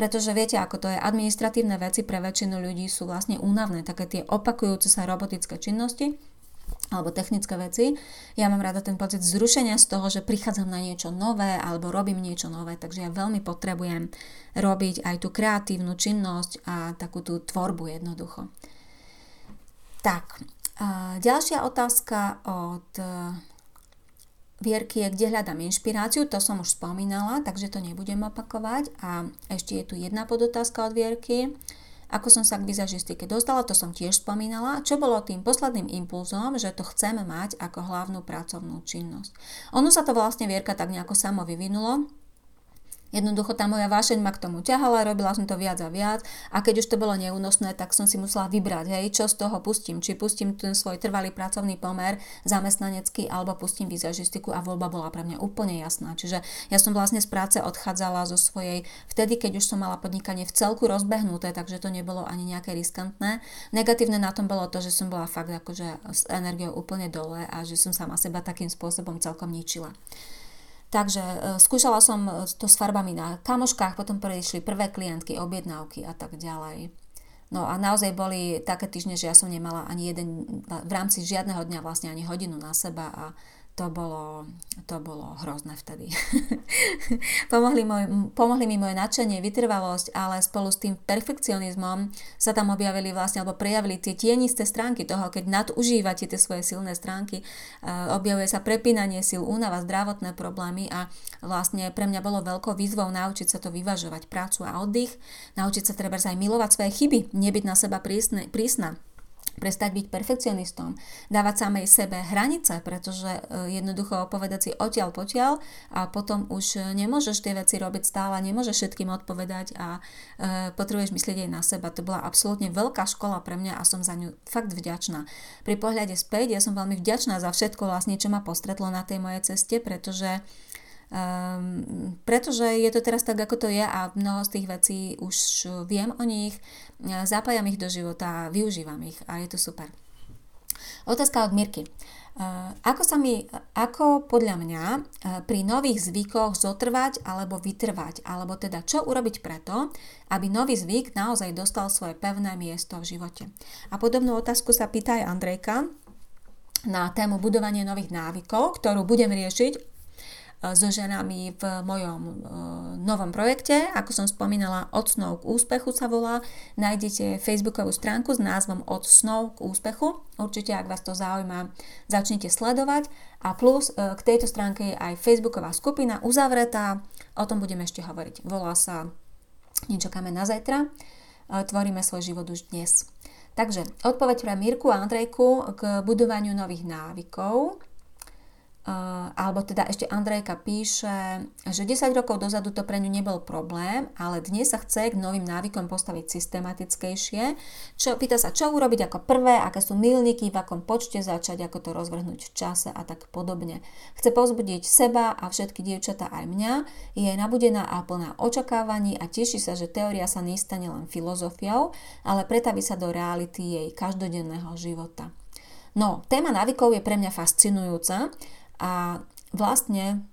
pretože viete, ako to je, administratívne veci pre väčšinu ľudí sú vlastne únavné, také tie opakujúce sa robotické činnosti, alebo technické veci. Ja mám rada ten pocit zrušenia z toho, že prichádzam na niečo nové alebo robím niečo nové, takže ja veľmi potrebujem robiť aj tú kreatívnu činnosť a takú tú tvorbu jednoducho. Tak, ďalšia otázka od e, Vierky je, kde hľadám inšpiráciu, to som už spomínala, takže to nebudem opakovať. A ešte je tu jedna podotázka od Vierky. Ako som sa k vizažistike dostala, to som tiež spomínala. Čo bolo tým posledným impulzom, že to chceme mať ako hlavnú pracovnú činnosť? Ono sa to vlastne Vierka tak nejako samo vyvinulo. Jednoducho tá moja vášeň ma k tomu ťahala, robila som to viac a viac a keď už to bolo neúnosné, tak som si musela vybrať, hej, čo z toho pustím. Či pustím ten svoj trvalý pracovný pomer, zamestnanecký, alebo pustím vizažistiku a voľba bola pre mňa úplne jasná. Čiže ja som vlastne z práce odchádzala zo svojej, vtedy, keď už som mala podnikanie v celku rozbehnuté, takže to nebolo ani nejaké riskantné. Negatívne na tom bolo to, že som bola fakt akože s energiou úplne dole a že som sama seba takým spôsobom celkom ničila. Takže e, skúšala som e, to s farbami na kamoškách, potom prišli prvé klientky, objednávky a tak ďalej. No a naozaj boli také týždne, že ja som nemala ani jeden, v rámci žiadneho dňa vlastne ani hodinu na seba a to bolo, to bolo hrozné vtedy. pomohli, môj, pomohli mi moje nadšenie, vytrvalosť, ale spolu s tým perfekcionizmom sa tam objavili vlastne, alebo prejavili tie tienisté stránky toho, keď nadužívate tie svoje silné stránky, uh, objavuje sa prepínanie sil, únava, zdravotné problémy a vlastne pre mňa bolo veľkou výzvou naučiť sa to vyvažovať, prácu a oddych, naučiť sa treba aj milovať svoje chyby, nebyť na seba prísne, prísna, prestať byť perfekcionistom, dávať samej sebe hranice, pretože e, jednoducho povedať si odtiaľ potiaľ a potom už nemôžeš tie veci robiť stále, nemôžeš všetkým odpovedať a e, potrebuješ myslieť aj na seba. To bola absolútne veľká škola pre mňa a som za ňu fakt vďačná. Pri pohľade späť ja som veľmi vďačná za všetko vlastne, čo ma postretlo na tej mojej ceste, pretože Um, pretože je to teraz tak, ako to je a mnoho z tých vecí už viem o nich, zapájam ich do života, využívam ich a je to super. Otázka od Mirky. Uh, ako sa mi, ako podľa mňa uh, pri nových zvykoch zotrvať alebo vytrvať, alebo teda čo urobiť preto, aby nový zvyk naozaj dostal svoje pevné miesto v živote. A podobnú otázku sa pýta aj Andrejka na tému budovanie nových návykov, ktorú budem riešiť so ženami v mojom e, novom projekte. Ako som spomínala, od snov k úspechu sa volá. Nájdete facebookovú stránku s názvom Od snov k úspechu. Určite, ak vás to zaujíma, začnite sledovať. A plus e, k tejto stránke je aj facebooková skupina uzavretá. O tom budeme ešte hovoriť. Volá sa Niečo káme na zajtra. E, tvoríme svoj život už dnes. Takže odpoveď pre Mirku a Andrejku k budovaniu nových návykov alebo teda ešte Andrejka píše, že 10 rokov dozadu to pre ňu nebol problém, ale dnes sa chce k novým návykom postaviť systematickejšie. Čo, pýta sa, čo urobiť ako prvé, aké sú milníky, v akom počte začať, ako to rozvrhnúť v čase a tak podobne. Chce pozbudiť seba a všetky dievčatá aj mňa, je nabudená a plná očakávaní a teší sa, že teória sa nestane len filozofiou, ale pretaví sa do reality jej každodenného života. No, téma návykov je pre mňa fascinujúca, a vlastne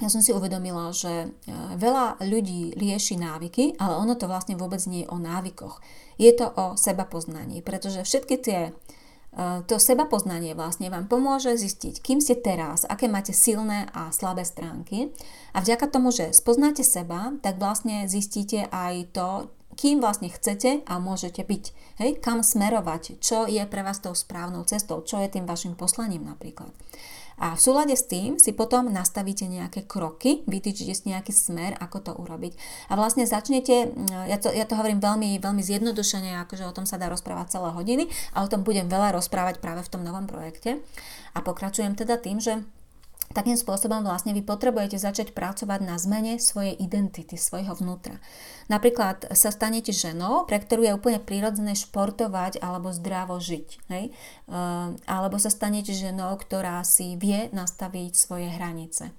ja som si uvedomila, že e, veľa ľudí rieši návyky, ale ono to vlastne vôbec nie je o návykoch. Je to o seba poznaní, pretože všetky tie e, to seba poznanie vlastne vám pomôže zistiť, kým ste teraz, aké máte silné a slabé stránky a vďaka tomu, že spoznáte seba, tak vlastne zistíte aj to, kým vlastne chcete a môžete byť. Hej, kam smerovať, čo je pre vás tou správnou cestou, čo je tým vašim poslaním napríklad. A v súlade s tým si potom nastavíte nejaké kroky, vytýčite si nejaký smer, ako to urobiť. A vlastne začnete, ja to, ja to hovorím veľmi, veľmi zjednodušene, akože o tom sa dá rozprávať celé hodiny a o tom budem veľa rozprávať práve v tom novom projekte. A pokračujem teda tým, že Takým spôsobom vlastne vy potrebujete začať pracovať na zmene svojej identity, svojho vnútra. Napríklad sa stanete ženou, pre ktorú je úplne prirodzené športovať alebo zdravo žiť. Hej? Ehm, alebo sa stanete ženou, ktorá si vie nastaviť svoje hranice.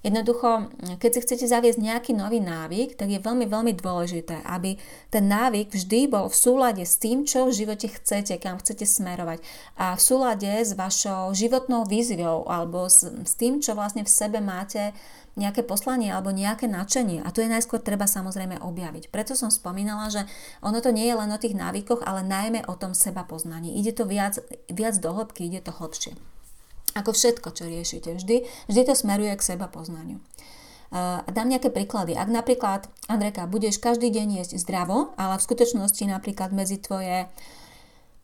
Jednoducho, keď si chcete zaviesť nejaký nový návyk, tak je veľmi, veľmi dôležité, aby ten návyk vždy bol v súlade s tým, čo v živote chcete, kam chcete smerovať a v súlade s vašou životnou víziou alebo s, s tým, čo vlastne v sebe máte nejaké poslanie alebo nejaké nadšenie. A tu je najskôr treba samozrejme objaviť. Preto som spomínala, že ono to nie je len o tých návykoch, ale najmä o tom seba poznaní. Ide to viac, viac do hĺbky, ide to hlbšie. Ako všetko, čo riešite, vždy, vždy to smeruje k seba poznaniu. Uh, dám nejaké príklady. Ak napríklad, Andreka, budeš každý deň jesť zdravo, ale v skutočnosti napríklad medzi tvoje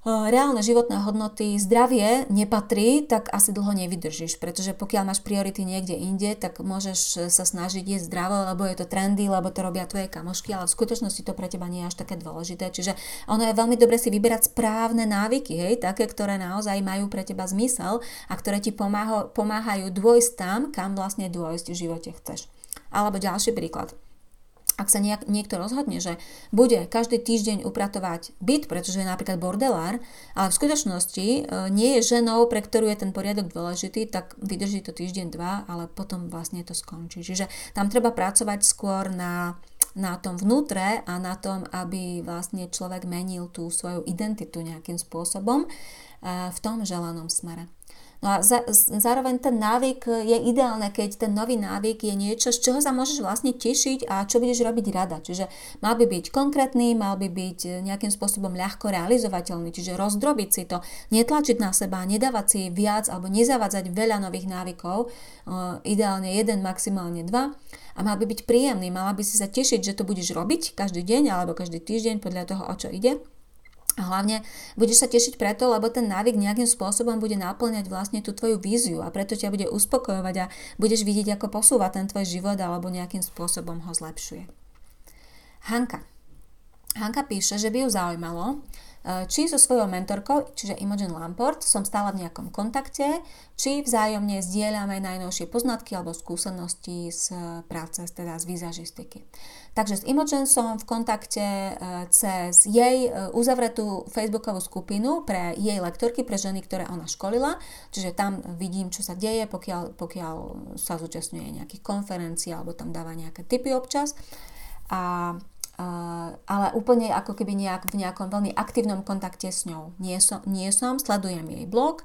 reálne životné hodnoty zdravie nepatrí, tak asi dlho nevydržíš, pretože pokiaľ máš priority niekde inde, tak môžeš sa snažiť jesť zdravo, lebo je to trendy, lebo to robia tvoje kamošky, ale v skutočnosti to pre teba nie je až také dôležité. Čiže ono je veľmi dobre si vyberať správne návyky, hej, také, ktoré naozaj majú pre teba zmysel a ktoré ti pomáhajú, pomáhajú dôjsť tam, kam vlastne dôjsť v živote chceš. Alebo ďalší príklad ak sa nejak, niekto rozhodne, že bude každý týždeň upratovať byt, pretože je napríklad bordelár, ale v skutočnosti e, nie je ženou, pre ktorú je ten poriadok dôležitý, tak vydrží to týždeň, dva, ale potom vlastne to skončí. Čiže tam treba pracovať skôr na, na tom vnútre a na tom, aby vlastne človek menil tú svoju identitu nejakým spôsobom e, v tom želanom smere. No a za, zároveň ten návyk je ideálne, keď ten nový návyk je niečo, z čoho sa môžeš vlastne tešiť a čo budeš robiť rada. Čiže mal by byť konkrétny, mal by byť nejakým spôsobom ľahko realizovateľný, čiže rozdrobiť si to, netlačiť na seba, nedávať si viac alebo nezavádzať veľa nových návykov, ideálne jeden, maximálne dva. A mal by byť príjemný, mala by si sa tešiť, že to budeš robiť každý deň alebo každý týždeň podľa toho, o čo ide a hlavne budeš sa tešiť preto, lebo ten návyk nejakým spôsobom bude naplňať vlastne tú tvoju víziu a preto ťa bude uspokojovať a budeš vidieť, ako posúva ten tvoj život alebo nejakým spôsobom ho zlepšuje. Hanka. Hanka píše, že by ju zaujímalo, Eh, či so svojou mentorkou, čiže Imogen Lamport, som stále v nejakom kontakte, či vzájomne zdieľame najnovšie poznatky alebo skúsenosti z práce, teda z výzažistiky. Takže s Imogen som v kontakte eh, cez jej eh, uzavretú facebookovú skupinu pre jej lektorky, pre ženy, ktoré ona školila, čiže tam vidím, čo sa deje, pokiaľ, pokiaľ sa zúčastňuje nejakých konferencií alebo tam dáva nejaké tipy občas. A ale úplne ako keby nejak, v nejakom veľmi aktívnom kontakte s ňou. Nie som, nie som sledujem jej blog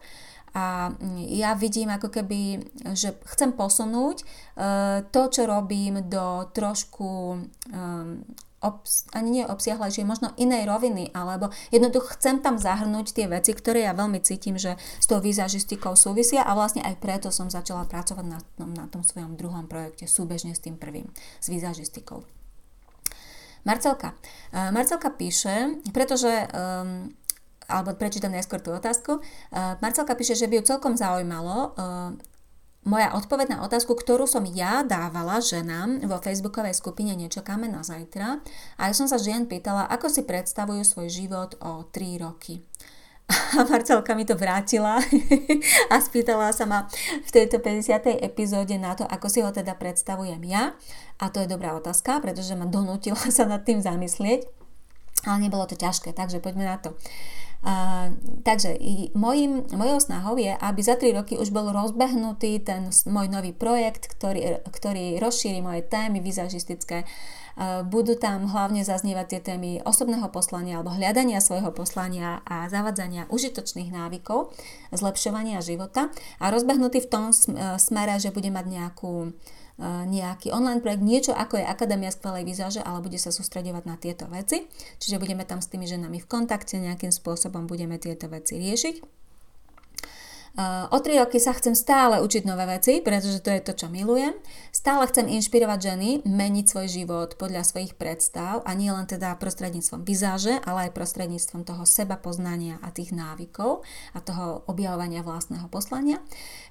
a ja vidím ako keby, že chcem posunúť uh, to, čo robím do trošku obs- ani nie obsiahlejšie, možno inej roviny, alebo jednoducho chcem tam zahrnúť tie veci, ktoré ja veľmi cítim, že s tou výzažistikou súvisia a vlastne aj preto som začala pracovať na tom, na tom svojom druhom projekte súbežne s tým prvým, s výzažistikou. Marcelka. Uh, Marcelka píše, pretože um, alebo prečítam najskôr tú otázku. Uh, Marcelka píše, že by ju celkom zaujímalo uh, moja odpoveď na otázku, ktorú som ja dávala ženám vo facebookovej skupine Nečakáme na zajtra. A ja som sa žien pýtala, ako si predstavujú svoj život o 3 roky. A Marcelka mi to vrátila a spýtala sa ma v tejto 50. epizóde na to, ako si ho teda predstavujem ja. A to je dobrá otázka, pretože ma donútila sa nad tým zamyslieť. Ale nebolo to ťažké, takže poďme na to. Uh, takže mojim, mojou snahou je, aby za 3 roky už bol rozbehnutý ten môj nový projekt, ktorý, ktorý rozšíri moje témy vizažistické, budú tam hlavne zaznievať tie témy osobného poslania alebo hľadania svojho poslania a zavadzania užitočných návykov, zlepšovania života. A rozbehnutý v tom e, smere, že bude mať nejakú nejaký online projekt, niečo ako je Akadémia skvelej výzaže, ale bude sa sústredovať na tieto veci. Čiže budeme tam s tými ženami v kontakte, nejakým spôsobom budeme tieto veci riešiť. O tri roky sa chcem stále učiť nové veci, pretože to je to, čo milujem. Stále chcem inšpirovať ženy, meniť svoj život podľa svojich predstav a nie len teda prostredníctvom vizáže, ale aj prostredníctvom toho seba poznania a tých návykov a toho objavovania vlastného poslania.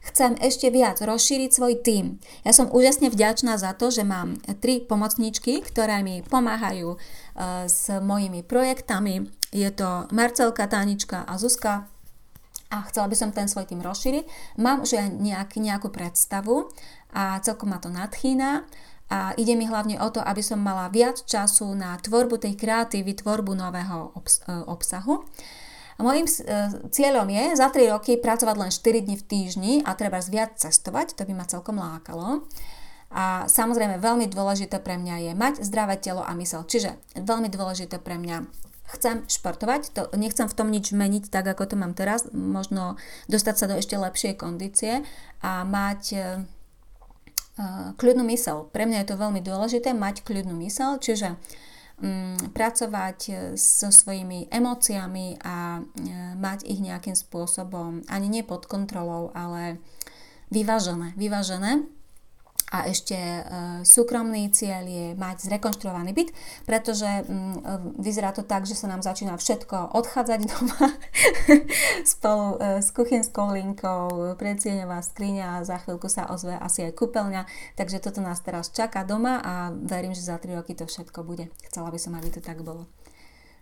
Chcem ešte viac rozšíriť svoj tím. Ja som úžasne vďačná za to, že mám tri pomocníčky, ktoré mi pomáhajú uh, s mojimi projektami. Je to Marcelka, Tánička a Zuzka a chcela by som ten svoj tým rozšíriť. Mám už nejak, nejakú predstavu a celkom ma to nadchýna a ide mi hlavne o to, aby som mala viac času na tvorbu tej kreatívy, tvorbu nového obs- e, obsahu. A môjim e, cieľom je za 3 roky pracovať len 4 dní v týždni a treba viac cestovať, to by ma celkom lákalo. A samozrejme veľmi dôležité pre mňa je mať zdravé telo a mysel. Čiže veľmi dôležité pre mňa chcem športovať, to, nechcem v tom nič meniť tak, ako to mám teraz, možno dostať sa do ešte lepšej kondície a mať uh, kľudnú mysel. Pre mňa je to veľmi dôležité mať kľudnú mysel, čiže um, pracovať so svojimi emóciami a mať ich nejakým spôsobom, ani nie pod kontrolou, ale vyvážené. Vyvážené a ešte e, súkromný cieľ je mať zrekonštruovaný byt, pretože mm, e, vyzerá to tak, že sa nám začína všetko odchádzať doma spolu e, s kuchynskou linkou, predsieňová skriňa, za chvíľku sa ozve asi aj kúpeľňa, takže toto nás teraz čaká doma a verím, že za 3 roky to všetko bude. Chcela by som, aby to tak bolo.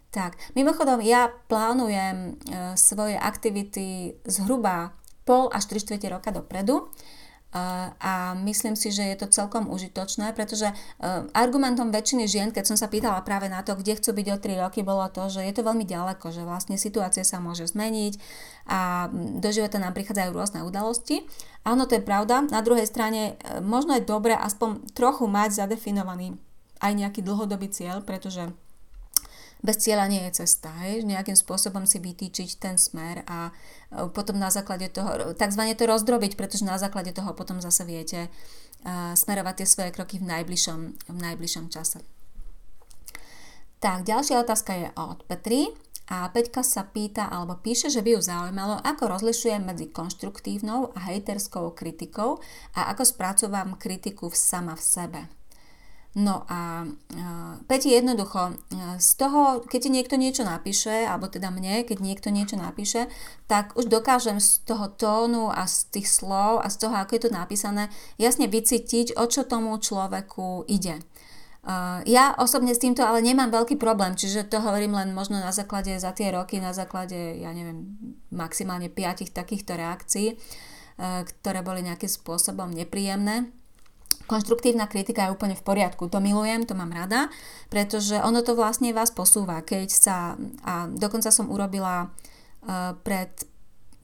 Tak, mimochodom, ja plánujem e, svoje aktivity zhruba pol až 3 čtvrte roka dopredu a myslím si, že je to celkom užitočné, pretože e, argumentom väčšiny žien, keď som sa pýtala práve na to, kde chcú byť o 3 roky, bolo to, že je to veľmi ďaleko, že vlastne situácia sa môže zmeniť a do života nám prichádzajú rôzne udalosti. Áno, to je pravda. Na druhej strane e, možno je dobré aspoň trochu mať zadefinovaný aj nejaký dlhodobý cieľ, pretože bez cieľa nie je cesta, hej? nejakým spôsobom si vytýčiť ten smer a e, potom na základe toho, takzvané to rozdrobiť, pretože na základe toho potom zase viete uh, smerovať tie svoje kroky v najbližšom, v najbližšom čase. Tak, ďalšia otázka je od Petri. A Peťka sa pýta alebo píše, že by ju zaujímalo, ako rozlišujem medzi konštruktívnou a hejterskou kritikou a ako spracovám kritiku sama v sebe. No a Peti jednoducho, uh, z toho, keď ti niekto niečo napíše, alebo teda mne, keď niekto niečo napíše, tak už dokážem z toho tónu a z tých slov a z toho, ako je to napísané, jasne vycítiť, o čo tomu človeku ide. Uh, ja osobne s týmto ale nemám veľký problém, čiže to hovorím len možno na základe za tie roky, na základe, ja neviem, maximálne piatich takýchto reakcií, uh, ktoré boli nejakým spôsobom nepríjemné konštruktívna kritika je úplne v poriadku. To milujem, to mám rada, pretože ono to vlastne vás posúva. Keď sa, a dokonca som urobila uh, pred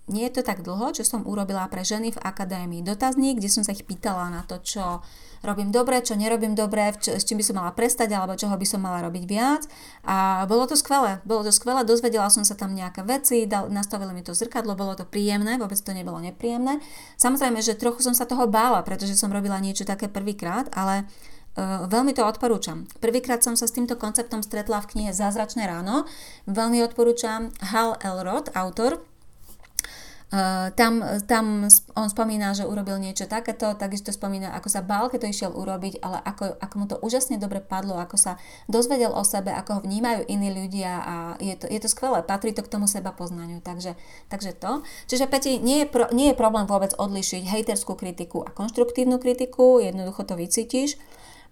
nie je to tak dlho, čo som urobila pre ženy v akadémii dotazník, kde som sa ich pýtala na to, čo robím dobre, čo nerobím dobre, čo, s čím by som mala prestať alebo čoho by som mala robiť viac. A bolo to skvelé, bolo to skvelé, dozvedela som sa tam nejaké veci, dal, nastavili mi to zrkadlo, bolo to príjemné, vôbec to nebolo nepríjemné. Samozrejme, že trochu som sa toho bála, pretože som robila niečo také prvýkrát, ale Uh, veľmi to odporúčam. Prvýkrát som sa s týmto konceptom stretla v knihe Zázračné ráno. Veľmi odporúčam Hal Elrod, autor, tam, tam on spomína, že urobil niečo takéto, takisto spomína, ako sa bál, keď to išiel urobiť, ale ako, ako mu to úžasne dobre padlo, ako sa dozvedel o sebe, ako ho vnímajú iní ľudia a je to, je to skvelé, patrí to k tomu seba poznaniu, takže, takže to. Čiže Peti, nie je, pro, nie je problém vôbec odlišiť hejterskú kritiku a konštruktívnu kritiku, jednoducho to vycítiš.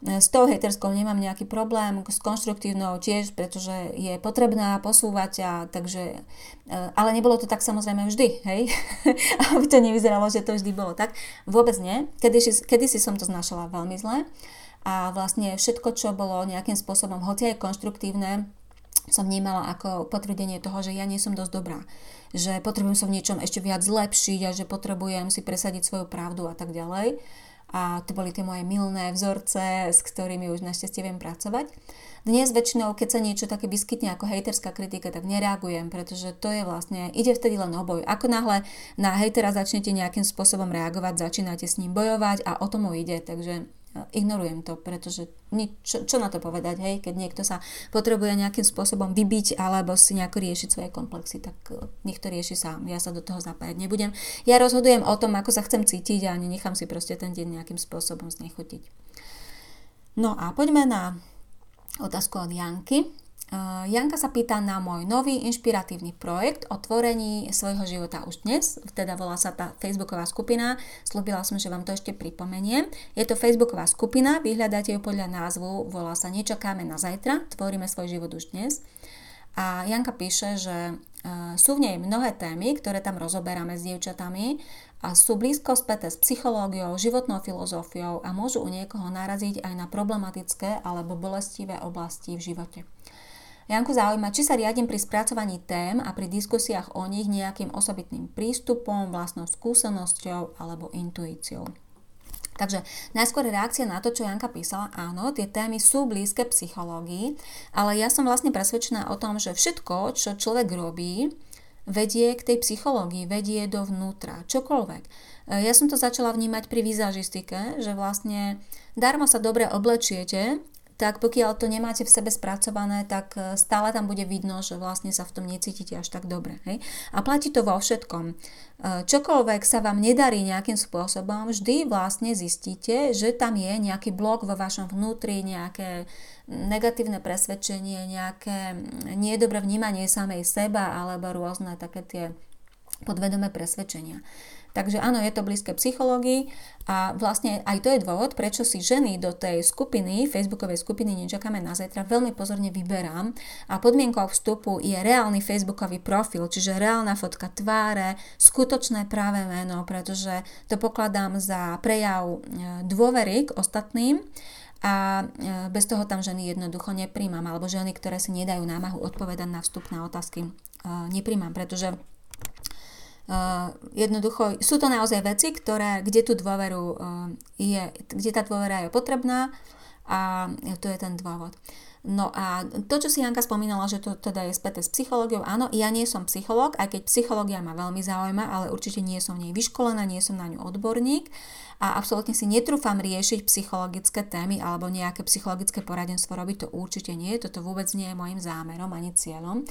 S tou hejterskou nemám nejaký problém, s konštruktívnou tiež, pretože je potrebná posúvať a takže, e, ale nebolo to tak samozrejme vždy, hej, aby to nevyzeralo, že to vždy bolo tak. Vôbec nie, kedy, kedy si som to znašala veľmi zle a vlastne všetko, čo bolo nejakým spôsobom, hoci aj konštruktívne, som vnímala ako potvrdenie toho, že ja nie som dosť dobrá, že potrebujem sa v niečom ešte viac zlepšiť a že potrebujem si presadiť svoju pravdu a tak ďalej a to boli tie moje milné vzorce, s ktorými už našťastie viem pracovať. Dnes väčšinou, keď sa niečo také vyskytne ako hejterská kritika, tak nereagujem, pretože to je vlastne, ide vtedy len o boj. Ako náhle na hejtera začnete nejakým spôsobom reagovať, začínate s ním bojovať a o tomu ide, takže ignorujem to, pretože čo, čo na to povedať, hej, keď niekto sa potrebuje nejakým spôsobom vybiť alebo si nejako riešiť svoje komplexy, tak e, nech to rieši sám, ja sa do toho zapájať nebudem. Ja rozhodujem o tom, ako sa chcem cítiť a nenechám si proste ten deň nejakým spôsobom znechutiť. No a poďme na otázku od Janky. Uh, Janka sa pýta na môj nový inšpiratívny projekt o tvorení svojho života už dnes, teda volá sa tá facebooková skupina, slúbila som, že vám to ešte pripomeniem. Je to facebooková skupina, vyhľadáte ju podľa názvu, volá sa Nečakáme na zajtra, tvoríme svoj život už dnes. A Janka píše, že uh, sú v nej mnohé témy, ktoré tam rozoberáme s dievčatami a sú blízko späté s psychológiou, životnou filozofiou a môžu u niekoho naraziť aj na problematické alebo bolestivé oblasti v živote. Janku zaujíma, či sa riadím pri spracovaní tém a pri diskusiách o nich nejakým osobitným prístupom, vlastnou skúsenosťou alebo intuíciou. Takže najskôr reakcia na to, čo Janka písala, áno, tie témy sú blízke psychológii, ale ja som vlastne presvedčená o tom, že všetko, čo človek robí, vedie k tej psychológii, vedie dovnútra, čokoľvek. Ja som to začala vnímať pri vizažistike, že vlastne darmo sa dobre oblečiete, tak pokiaľ to nemáte v sebe spracované, tak e, stále tam bude vidno, že vlastne sa v tom necítite až tak dobre. Hej? A platí to vo všetkom. E, čokoľvek sa vám nedarí nejakým spôsobom, vždy vlastne zistíte, že tam je nejaký blok vo vašom vnútri, nejaké negatívne presvedčenie, nejaké niedobré vnímanie samej seba alebo rôzne také tie podvedomé presvedčenia. Takže áno, je to blízke psychológii a vlastne aj to je dôvod, prečo si ženy do tej skupiny, facebookovej skupiny Nečakáme na zajtra veľmi pozorne vyberám. A podmienkou vstupu je reálny facebookový profil, čiže reálna fotka tváre, skutočné práve meno, pretože to pokladám za prejav e, dôvery k ostatným a e, bez toho tam ženy jednoducho nepríjmam, alebo ženy, ktoré si nedajú námahu odpovedať na vstupné otázky, e, nepríjmam, pretože jednoducho sú to naozaj veci, ktoré, kde tú dôveru uh, je, kde tá dôvera je potrebná a to je ten dôvod. No a to, čo si Janka spomínala, že to teda je späté s psychológiou, áno, ja nie som psychológ, aj keď psychológia ma veľmi zaujíma, ale určite nie som v nej vyškolená, nie som na ňu odborník a absolútne si netrúfam riešiť psychologické témy alebo nejaké psychologické poradenstvo robiť, to určite nie, toto vôbec nie je môjim zámerom ani cieľom.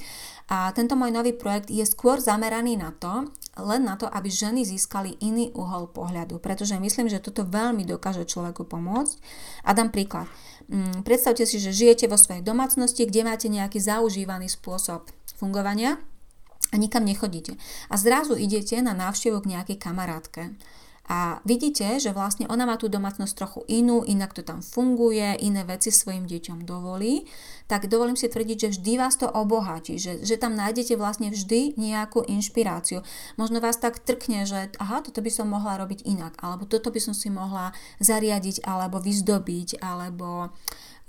A tento môj nový projekt je skôr zameraný na to, len na to, aby ženy získali iný uhol pohľadu, pretože myslím, že toto veľmi dokáže človeku pomôcť. A dám príklad. Mm, predstavte si, že žijete vo svojej domácnosti, kde máte nejaký zaužívaný spôsob fungovania a nikam nechodíte. A zrazu idete na návštevu k nejakej kamarátke. A vidíte, že vlastne ona má tú domácnosť trochu inú, inak to tam funguje, iné veci svojim deťom dovolí, tak dovolím si tvrdiť, že vždy vás to obohatí, že, že tam nájdete vlastne vždy nejakú inšpiráciu. Možno vás tak trkne, že aha, toto by som mohla robiť inak, alebo toto by som si mohla zariadiť, alebo vyzdobiť, alebo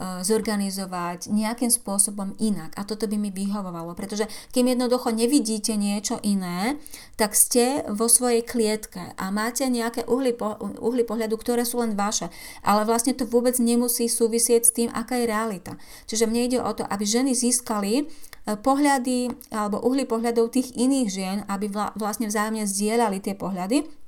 zorganizovať nejakým spôsobom inak. A toto by mi vyhovovalo, pretože keď jednoducho nevidíte niečo iné, tak ste vo svojej klietke a máte nejaké uhly, po, uhly pohľadu, ktoré sú len vaše. Ale vlastne to vôbec nemusí súvisieť s tým, aká je realita. Čiže mne ide o to, aby ženy získali e, pohľady alebo uhly pohľadov tých iných žien, aby vlastne vzájomne zdieľali tie pohľady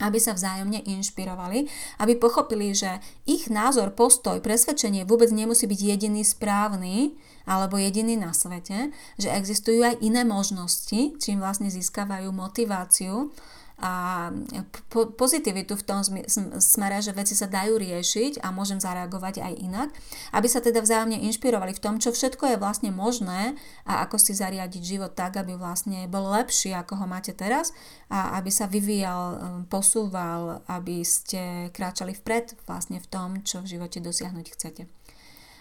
aby sa vzájomne inšpirovali, aby pochopili, že ich názor, postoj, presvedčenie vôbec nemusí byť jediný správny alebo jediný na svete, že existujú aj iné možnosti, čím vlastne získavajú motiváciu a po, pozitivitu v tom smere, že veci sa dajú riešiť a môžem zareagovať aj inak, aby sa teda vzájomne inšpirovali v tom, čo všetko je vlastne možné a ako si zariadiť život tak, aby vlastne bol lepší, ako ho máte teraz a aby sa vyvíjal, um, posúval, aby ste kráčali vpred vlastne v tom, čo v živote dosiahnuť chcete.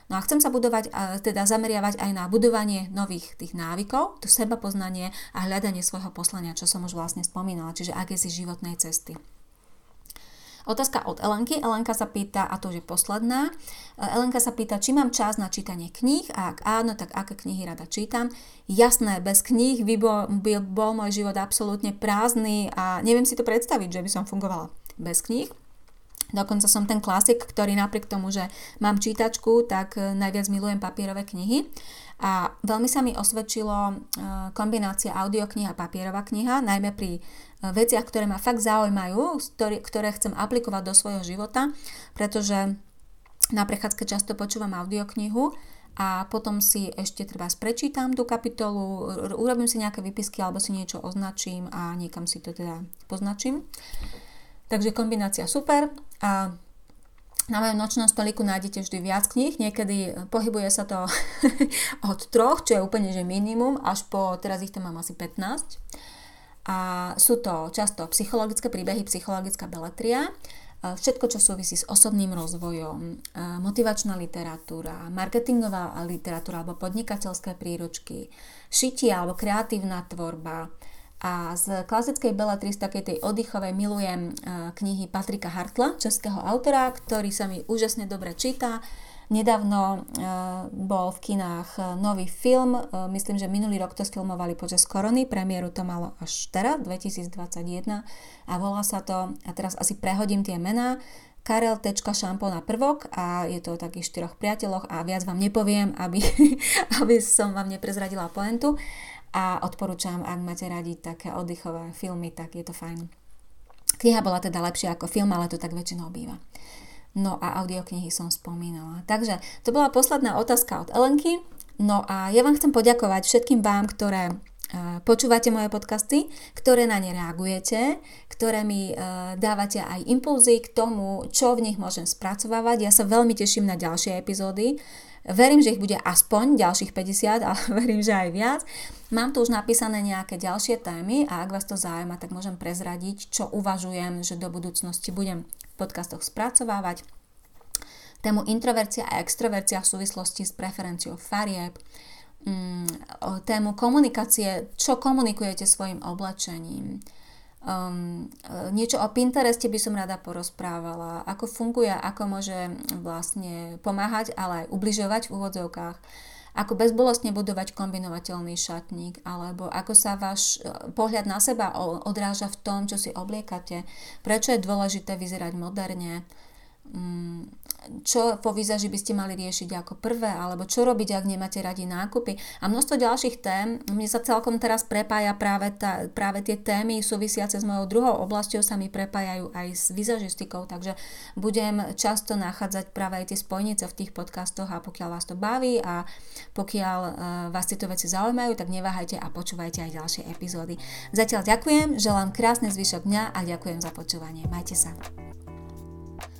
No a chcem sa budovať, teda zameriavať aj na budovanie nových tých návykov, to seba poznanie a hľadanie svojho poslania, čo som už vlastne spomínala, čiže akési životnej cesty. Otázka od Elenky. Elenka sa pýta, a to už je posledná, Elenka sa pýta, či mám čas na čítanie kníh a ak áno, tak aké knihy rada čítam. Jasné, bez kníh by bol, by bol môj život absolútne prázdny a neviem si to predstaviť, že by som fungovala bez kníh. Dokonca som ten klasik, ktorý napriek tomu, že mám čítačku, tak e, najviac milujem papierové knihy. A veľmi sa mi osvedčilo e, kombinácia audiokniha a papierová kniha, najmä pri e, veciach, ktoré ma fakt zaujímajú, ktoré chcem aplikovať do svojho života, pretože na prechádzke často počúvam audioknihu a potom si ešte treba prečítam tú kapitolu, urobím si nejaké výpisky alebo si niečo označím a niekam si to teda poznačím. Takže kombinácia super a na mojom nočnom stoliku nájdete vždy viac kníh, niekedy pohybuje sa to od troch, čo je úplne že minimum, až po, teraz ich tam mám asi 15. A sú to často psychologické príbehy, psychologická beletria, všetko, čo súvisí s osobným rozvojom, motivačná literatúra, marketingová literatúra alebo podnikateľské príručky, šitie alebo kreatívna tvorba. A z klasickej beletry, z takej tej oddychovej, milujem knihy Patrika Hartla, českého autora, ktorý sa mi úžasne dobre číta. Nedávno e, bol v kinách e, nový film, e, myslím, že minulý rok to sfilmovali počas korony, premiéru to malo až teraz, 2021 a volá sa to, a teraz asi prehodím tie mená, Karel Tečka šampón na prvok a je to o takých štyroch priateľoch a viac vám nepoviem, aby, aby som vám neprezradila poentu a odporúčam, ak máte radi také oddychové filmy, tak je to fajn. Kniha bola teda lepšia ako film, ale to tak väčšinou býva. No a audioknihy som spomínala. Takže to bola posledná otázka od Elenky. No a ja vám chcem poďakovať všetkým vám, ktoré eh, počúvate moje podcasty, ktoré na ne reagujete, ktoré mi eh, dávate aj impulzy k tomu, čo v nich môžem spracovávať. Ja sa veľmi teším na ďalšie epizódy. Verím, že ich bude aspoň ďalších 50, ale verím, že aj viac. Mám tu už napísané nejaké ďalšie témy a ak vás to zaujíma, tak môžem prezradiť, čo uvažujem, že do budúcnosti budem podcastoch spracovávať. Tému introvercia a extrovercia v súvislosti s preferenciou farieb, mm, tému komunikácie, čo komunikujete svojim oblečením, um, niečo o Pintereste by som rada porozprávala, ako funguje, ako môže vlastne pomáhať, ale aj ubližovať v úvodzovkách. Ako bezbolostne budovať kombinovateľný šatník, alebo ako sa váš e, pohľad na seba odráža v tom, čo si obliekate, prečo je dôležité vyzerať moderne, čo po výzaži by ste mali riešiť ako prvé, alebo čo robiť, ak nemáte radi nákupy a množstvo ďalších tém. Mne sa celkom teraz prepája práve, tá, práve tie témy súvisiace s mojou druhou oblasťou sa mi prepájajú aj s vizažistikou, takže budem často nachádzať práve aj tie spojnice v tých podcastoch a pokiaľ vás to baví a pokiaľ uh, vás tieto veci zaujímajú, tak neváhajte a počúvajte aj ďalšie epizódy. Zatiaľ ďakujem, želám krásny zvyšok dňa a ďakujem za počúvanie. Majte sa.